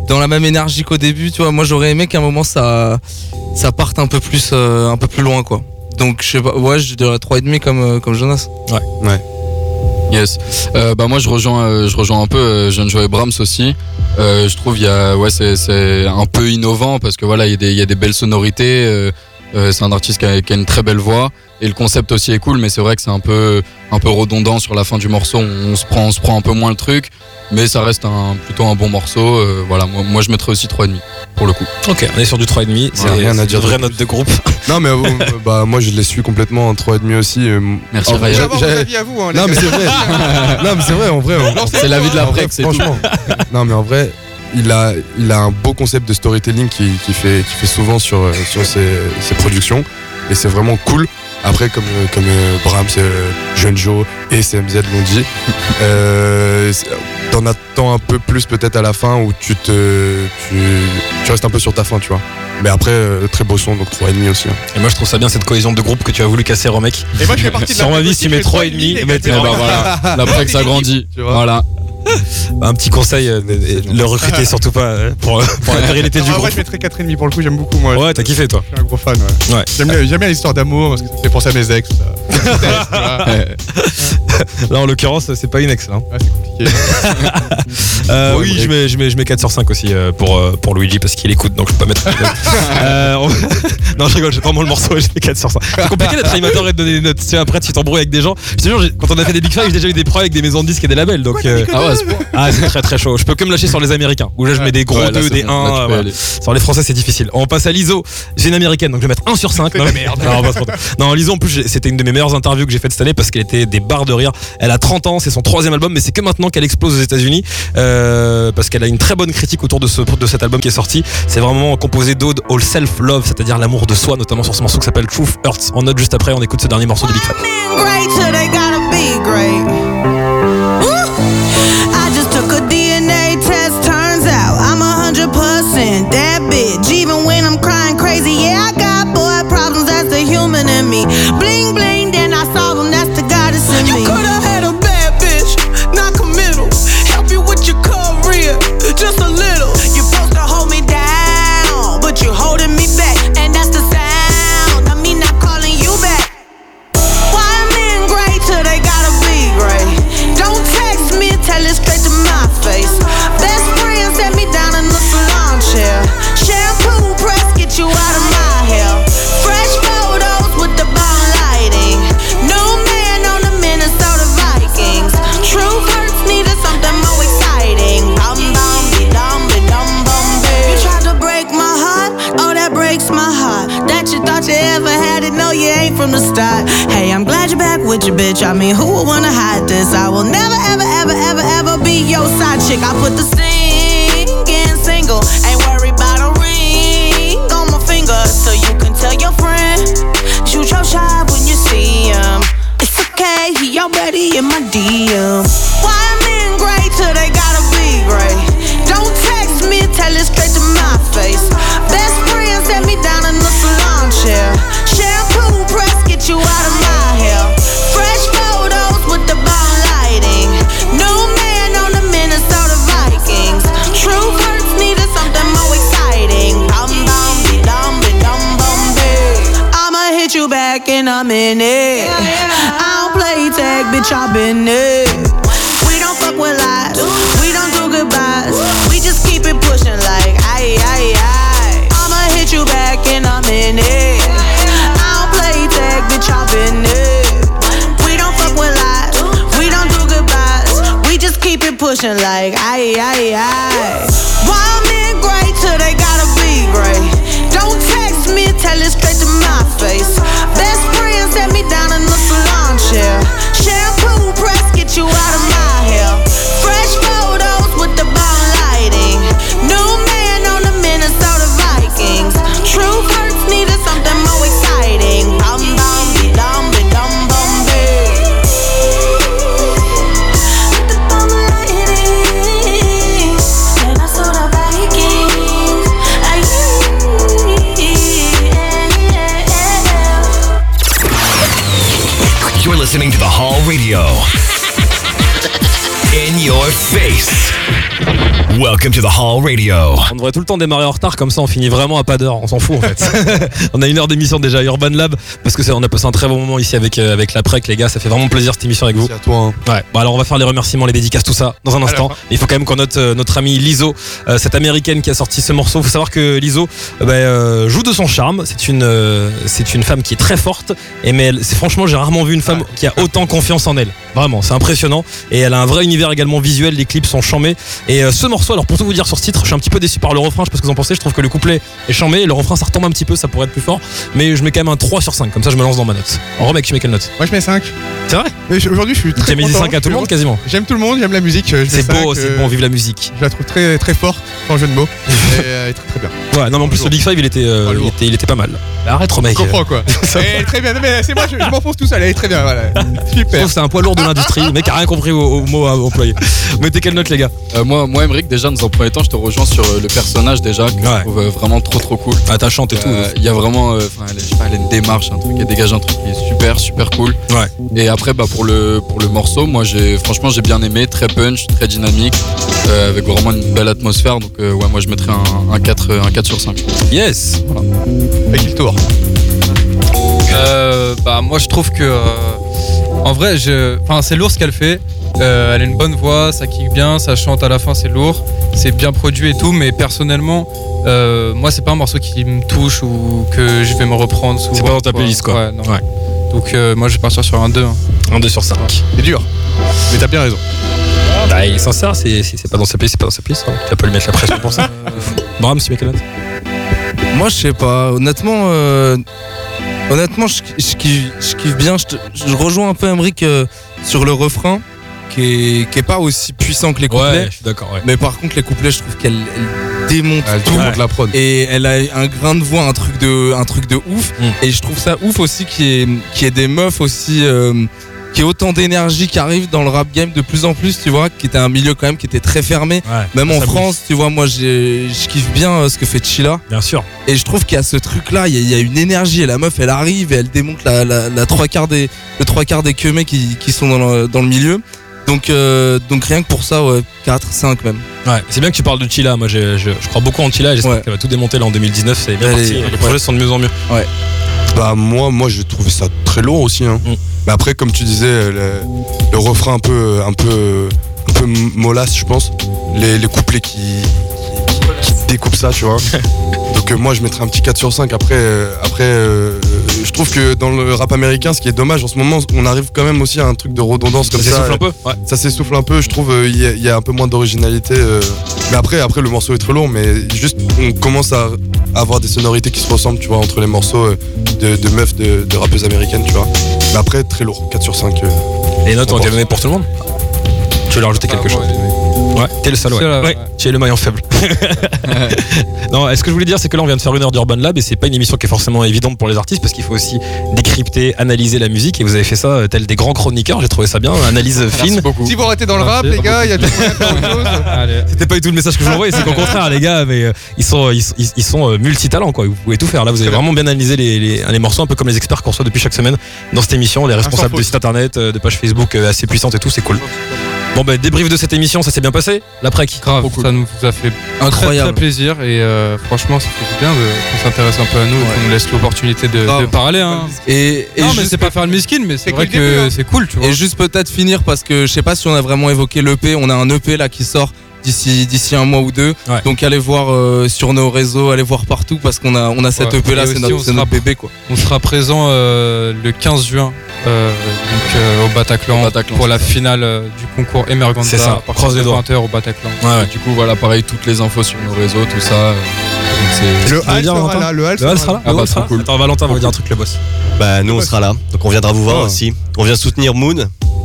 dans la même énergie qu'au début. Tu vois, moi j'aurais aimé qu'à un moment ça ça parte un peu plus euh, un peu plus loin quoi. Donc je sais pas, ouais, je dirais 3,5 comme euh, comme Jonas. Ouais. Yes. Euh, bah moi je rejoins, euh, je rejoins un peu euh, Jeune Joe et Brahms aussi. Euh, je trouve il y a, ouais c'est, c'est un peu innovant parce que voilà il y a des, il y a des belles sonorités. Euh, c'est un artiste qui a, qui a une très belle voix et le concept aussi est cool mais c'est vrai que c'est un peu un peu redondant sur la fin du morceau. On, se prend on se prend un peu moins le truc mais ça reste un plutôt un bon morceau. Euh, voilà moi, moi je mettrais aussi 3,5 pour le coup. Ok, on est sur du 3,5. C'est Ouais, rien à dire une vraie de note de groupe. [laughs] Non, mais euh, [laughs] bah, moi, je les suis complètement en 3,5 aussi. euh, Merci en- avis à vous. Hein, Non, mais c'est vrai. [laughs] non, mais c'est vrai, en vrai. C'est la vie de la prec, c'est tout. franchement. non, mais en vrai, il a, il a un beau concept de storytelling qui, qui fait, qui fait souvent sur, sur ses, ses productions. Et c'est vraiment cool. Après, comme, comme euh, Brahms, euh, Jeune Joe et CMZ l'ont dit, [laughs] euh, t'en attends un peu plus peut-être à la fin où tu te, tu, tu restes un peu sur ta fin, tu vois. Mais après, euh, très beau son, donc 3,5 aussi. hein. Et moi je trouve ça bien cette cohésion de groupe que tu as voulu casser, Romek. Et moi, je fais partie de la Sur ma vie, si tu mets je fais 3,5, 3,5, eh ben, les t'es gars, Eh vraiment- bah voilà, la s'agrandit. [laughs] Tu vois. Voilà. Un petit conseil, euh, le recruter surtout pas euh, pour, [laughs] pour la pérennité du groupe. je mettrais 4,5 pour le coup, j'aime beaucoup moi. Ouais, t'as kiffé toi. Je suis un gros fan. Ouais. Ouais. J'aime bien, l'histoire d'amour parce que ça fait penser à mes ex. ça. [laughs] [laughs] Là en l'occurrence, c'est pas une ex. Hein. Ouais, c'est compliqué. [laughs] Euh, oui, je mets, je, mets, je mets 4 sur 5 aussi euh, pour, euh, pour Luigi parce qu'il écoute donc je peux pas mettre. [laughs] Euh, on- non, je rigole, j'ai vraiment le morceau et je mets 4 sur 5. C'est compliqué d'être animateur et de donner des notes. Tu sais, après, tu t'embrouilles avec des gens. Je te jure, quand on a fait des Big Five, j'ai déjà eu des problèmes avec des maisons de disques et des labels. Donc, euh, Ah ouais, ah, c'est très très chaud. Je peux que me lâcher sur les américains où là je mets des gros Ouais, là, 2, c'est des 1. bon. Là, tu peux voilà. aller. Sur les français, c'est difficile. On passe à l'ISO. J'ai une américaine donc je vais mettre 1 sur 5. Non, merde. Non, l'ISO en plus, c'était une de mes meilleures interviews que j'ai faites cette année parce qu'elle était des barres de rire. Elle a 30 ans, c'est son troisième album, mais c'est que maintenant qu'elle explose aux États-Unis euh, parce qu'elle a une très bonne critique autour de, ce, de cet album qui est sorti. C'est vraiment composé d'ode all self-love, c'est-à-dire l'amour de soi, notamment sur ce morceau qui s'appelle Truth Hurts. On note juste après, on écoute ce dernier morceau de Big Fat. from the start. Hey, I'm glad you're back with your bitch. I mean, who would wanna hide this? I will never, ever, ever, ever, ever be your side chick. I put the singing single. Ain't worried a ring on my finger. So you can tell your friend. Shoot your shot when you see him. It's okay, he already in my DM. It. We don't fuck with lies. We don't do goodbyes. We just keep it pushing like aye aye aye. I'ma hit you back in a minute. I don't play tag, bitch, I been it. We don't fuck with lies. We don't do goodbyes. We just keep it pushing like aye aye aye. Face. Welcome to the Hall Radio. On devrait tout le temps démarrer en retard, comme ça on finit vraiment à pas d'heure, on s'en fout en fait. [laughs] on a une heure d'émission déjà à Urban Lab, parce que on a passé un très bon moment ici avec, euh, avec la PREC, les gars, ça fait vraiment plaisir cette émission avec vous. à toi. Ouais, bon alors on va faire les remerciements, les dédicaces, tout ça dans un instant. Il faut quand même qu'on note euh, notre amie Lizzo, euh, cette américaine qui a sorti ce morceau. faut savoir que Lizzo euh, bah, euh, joue de son charme, c'est une, euh, c'est une femme qui est très forte, et mais elle- franchement, j'ai rarement vu une femme qui a autant confiance en elle. Vraiment, c'est impressionnant. Et elle a un vrai univers également visuel, les clips sont chambés. Et euh, ce morceau, alors pour tout vous dire sur ce titre, je suis un petit peu déçu par le refrain, je sais pas ce que vous en pensez, je trouve que le couplet est chambé, le refrain ça retombe un petit peu, ça pourrait être plus fort, mais je mets quand même un 3 sur 5, comme ça je me lance dans ma note. En remake, tu mets quelle note Moi je mets 5. C'est vrai Mais Aujourd'hui je suis très Tu as mis des content, 5 à tout le monde quasiment J'aime tout le monde, j'aime la musique. C'est beau, 5, c'est euh, bon, vive la musique. Je la trouve très très forte, sans jeu de mots. [laughs] et euh, elle est très très bien. Ouais, non, mais en plus, le Big Five, il était, euh, il était, il était pas mal. Bah, arrête, mec. Je comprends quoi. Elle [laughs] est très bien, mais c'est moi, je, je m'enfonce tout seul, elle est très bien, voilà. [laughs] Je trouve que c'est un poids lourd de l'industrie. Le mec a rien compris au, au mot à employer. Mettez quelle note, les gars Euh, moi, moi, Emmerich, déjà, dans un premier temps, je te rejoins sur euh, le personnage déjà, que je trouve euh, vraiment trop trop cool. Attachante et tout. Euh, Il y a vraiment, euh, enfin, elle, a une démarche, un truc, elle dégage un truc qui est super, super cool. Ouais. Et après, bah, pour le pour le morceau, moi, j'ai, franchement, j'ai bien aimé, très punch, très dynamique, euh, avec vraiment une belle atmosphère. Donc, euh, ouais, moi, je mettrais un, un 4, un 4 sur 5. Yes. Voilà. Avec le tour. Euh, bah moi je trouve que euh, en vrai je enfin c'est lourd ce qu'elle fait Euh, elle a une bonne voix ça kick bien ça chante à la fin c'est lourd c'est bien produit et tout mais personnellement euh, moi c'est pas un morceau qui me touche ou que je vais me reprendre souvent C'est pas dans ta playlist, quoi. Ouais, non. Ouais. donc euh, moi je vais partir sur un 2 hein. Un 2 sur 5. C'est dur. Mais t'as bien raison. Bah, il est sincère, c'est c'est- c'est pas dans sa playlist, c'est pas dans sa playlist. hein. Tu vas pas lui mettre la pression pour ça. [laughs] Bram, tu mets quelle note Moi, je sais pas. Honnêtement, euh, honnêtement, je, je kiffe, je kiffe bien. Je, rejoins un peu Emric euh, sur le refrain, qui est, qui est pas aussi puissant que les couplets. Ouais, je suis d'accord, ouais. Mais par contre, les couplets, je trouve qu'elle elle démonte Elle tout. démonte la prod. Et elle a un grain de voix, un truc de, un truc de ouf. Mm. Et je trouve ça ouf aussi qu'il y ait, qu'il y ait des meufs aussi. euh, qui ait autant d'énergie qui arrive dans le rap game de plus en plus, tu vois, qui était un milieu quand même qui était très fermé. Ouais, Même en bouge. France, tu vois, moi je kiffe bien euh, ce que fait Chila. Bien sûr. Et je trouve qu'il y a ce truc là, il y, a- il y a une énergie et la meuf elle arrive et elle démonte la, la, la trois quarts des, le trois quarts des queumés qui, qui sont dans le, dans le milieu. Donc, euh, donc rien que pour ça, ouais, 4, 5 même. Ouais, c'est bien que tu parles de Chila. Moi, je, je, je crois beaucoup en Chila et j'espère Ouais. qu'elle va tout démonter là en 2019. C'est bien parti. Les ouais. projets sont de mieux en mieux. Ouais. Bah moi, moi j'ai trouvé ça très lourd aussi. Hein. Mm. Mais après, comme tu disais, euh, le, le refrain un peu, un peu, un peu mollasse, je pense. Les, les couplets qui, qui, qui découpent ça, tu vois. [laughs] Donc euh, moi, je mettrais un petit 4 sur 5. Après, euh, euh, trouve que dans le rap américain, ce qui est dommage en ce moment, on arrive quand même aussi à un truc de redondance comme ça. s'essouffle un peu Ouais. Ça s'essouffle un peu. Je trouve euh, il y, a- il y a un peu moins d'originalité. euh. Mais après, après, le morceau est très lourd, mais juste on commence à avoir des sonorités qui se ressemblent, tu vois, entre les morceaux euh, de, de meufs de, de rappeuses américaines, tu vois. Mais après, très lourd, 4 sur 5. Les notes ont été données pour tout le monde? Tu veux leur rajouter quelque chose? Ouais, t'es le seul, ouais. Seul, ouais. Ouais, tu es le maillon faible. [laughs] non, est-ce que je voulais dire, c'est que là, on vient de faire une heure d'Urban Lab et c'est pas une émission qui est forcément évidente pour les artistes parce qu'il faut aussi décrypter, analyser la musique et vous avez fait ça euh, tel des grands chroniqueurs, j'ai trouvé ça bien, analyse fine. Si vous arrêtez dans le rap, les gars, il y a des. [laughs] C'était pas du tout le message que je vous envoyais, c'est qu'au contraire, les gars, mais, euh, ils sont, ils, ils- ils sont euh, multitalents, quoi. Vous pouvez tout faire. Là, vous avez vraiment bien analysé les, les- les morceaux, un peu comme les experts qu'on reçoit depuis chaque semaine dans cette émission, les responsables de sites internet, de pages Facebook assez puissantes et tout, c'est cool. Bon, bah, débrief de cette émission, ça s'est bien passé L'après Grave, ça nous a fait Incroyable. très, très plaisir et euh, franchement, ça fait du bien qu'on s'intéresse un peu à nous et qu'on nous laisse l'opportunité de, parler. Hein. Et, et non, mais c'est pas faire le miskin, mais c'est vrai que hein. c'est cool, tu vois. Et juste peut-être finir parce que je sais pas si on a vraiment évoqué l'EP. On a un EP là qui sort d'ici d'ici un mois ou deux. Ouais. Donc allez voir euh, sur nos réseaux, allez voir partout parce qu'on a on a cet Ouais. EP là, c'est notre, on c'est sera- notre bébé quoi. On sera présent euh, le 15 juin euh, donc, euh, au, Bataclan, Au Bataclan, pour la ça. finale euh, du concours Emerganda. C'est ça, croise de les doigts. 20h au Bataclan. Ouais, ouais. Du coup, voilà, pareil, toutes les infos sur nos réseaux, tout ça. Le dire, sera là, le Hall sera là Ah Le bah, cool. Attends, Valentin va dire un truc, le boss. Bah nous on sera là, donc on viendra vous voir aussi. On vient soutenir Moon,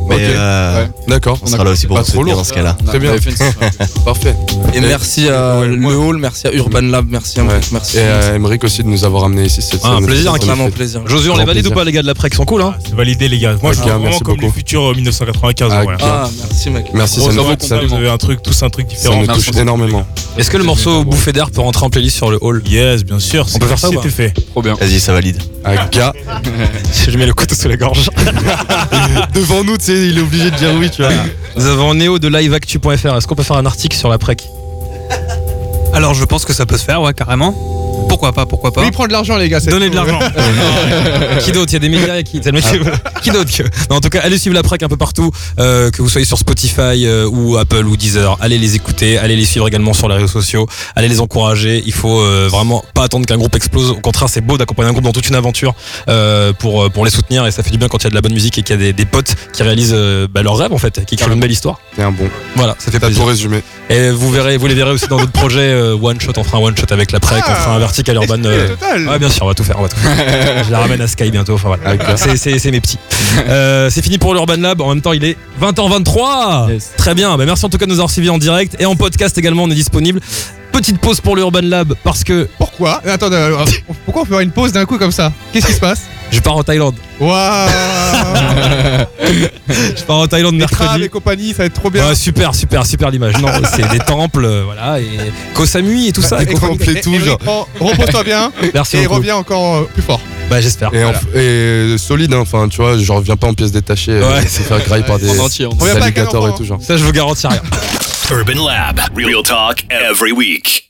mais euh, Ouais. D'accord. on sera là aussi pour Pas vous trop soutenir lourd. dans ce cas-là. Très bien. avec. [laughs] Parfait. Et merci à ouais, le Hall, merci à Urban Lab, merci à Ouais. merci. Et à Emmerich aussi de nous avoir amené ici cette Ah, un plaisir, Ça un plaisir. Josué, on les valide ou pas, les gars de l'après qui sont cool, hein C'est validé les gars. Moi je suis vraiment comme les futurs euh, 1995. Ah, voilà. ok. Ah merci mec. Merci, ça ça, vous avez un truc, tous un truc ça différent. nous Merci touche énormément. Est-ce que le morceau Bouffée d'air peut rentrer en playlist sur le Hall Yes, bien sûr. On peut faire ça ou C'était fait. Trop bien. Vas-y, ça valide. Un gars [laughs] Je mets le couteau sous la gorge. [laughs] devant nous, tu sais, il est obligé de dire oui, tu vois. Nous avons Néo de liveactu.fr. Est-ce qu'on peut faire un article sur la PREC? Alors je pense que ça peut se faire, ouais, carrément. Pourquoi pas, pourquoi pas. Oui, prendre de l'argent, les gars. c'est Donner tout. de l'argent. [laughs] Qui d'autre? Il y a des médias qui. c'est mec qui- d'autre que- Non, En tout cas, allez suivre la PREC un peu partout, euh, que vous soyez sur Spotify euh, ou Apple ou Deezer. Allez les écouter, allez les suivre également sur les réseaux sociaux, allez les encourager. Il faut euh, vraiment pas attendre qu'un groupe explose. Au contraire, c'est beau d'accompagner un groupe dans toute une aventure euh, pour euh, pour les soutenir et ça fait du bien quand il y a de la bonne musique et qu'il y a des, des potes qui réalisent euh, bah, leurs rêves en fait, qui créent une belle histoire. T'es un bon. Voilà, ça fait plaisir. tout résumé. Et vous verrez, vous les verrez aussi dans d'autres [laughs] projets euh, one shot. On fera un one shot avec la PREC, on fera un vertical urban. [laughs] euh, Total. Ouais, bien sûr, on va tout faire. On va tout faire. [laughs] Je la ramène à Sky bientôt. Enfin voilà. C'est, mes petits. Euh, c'est fini pour l'Urban Lab. En même temps, il est 20h23. Yes. Très bien. Bah, merci en tout cas de nous avoir suivis en direct et en podcast également. On est disponible. Petite pause pour l'Urban Lab parce que Pourquoi Attends, euh, pourquoi on fait une pause d'un coup comme ça Qu'est-ce qui se passe je pars en Thaïlande. Waouh [laughs] Je pars en Thaïlande Les mercredi. et compagnie, ça va être trop bien. Ouais, super, super, super l'image. Non, [laughs] c'est des temples, euh, voilà, et Koh Samui et tout ça. Et- et et- Emmerich, prends- Repose-toi bien [laughs] Merci et beaucoup. reviens encore euh, plus fort. Bah, j'espère. Et, en- Voilà. et solide, hein. enfin, tu vois, je reviens pas en pièces détachées, euh, Ouais. se faire grailler par des, En entier, en des alligators et tout genre. Ça, je vous garantis rien. Urban Lab. Real talk every week.